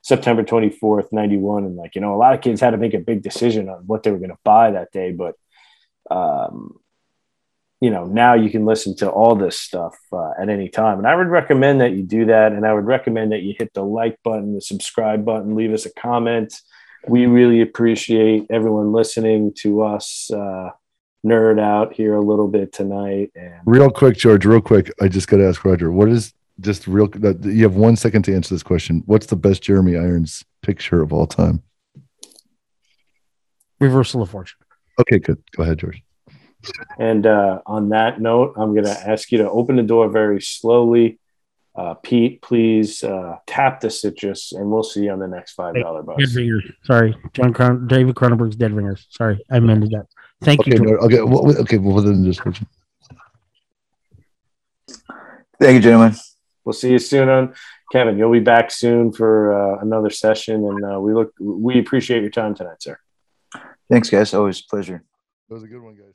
September 24th, 91. And like, you know, a lot of kids had to make a big decision on what they were going to buy that day. But, um, you know, now you can listen to all this stuff uh, at any time. And I would recommend that you do that. And I would recommend that you hit the like button, the subscribe button, leave us a comment. We really appreciate everyone listening to us uh, nerd out here a little bit tonight. And Real quick, George. Real quick. I just got to ask Roger. What is just real? You have one second to answer this question. What's the best Jeremy Irons picture of all time? Reversal of Fortune. Okay, good. Go ahead, George. And uh, on that note, I'm going to ask you to open the door very slowly. Uh, Pete, please uh, tap the citrus, and we'll see you on the next five dollar bus. Dead ringers. Sorry, John Cron- David Cronenberg's Dead Ringers. Sorry, I amended that. Thank Okay, you. no, okay, well, okay. Well, then the description. Thank you, gentlemen. We'll see you soon on Kevin. You'll be back soon for uh, another session, and uh, we look we appreciate your time tonight, sir. Thanks, guys. Always a pleasure. That was a good one, guys.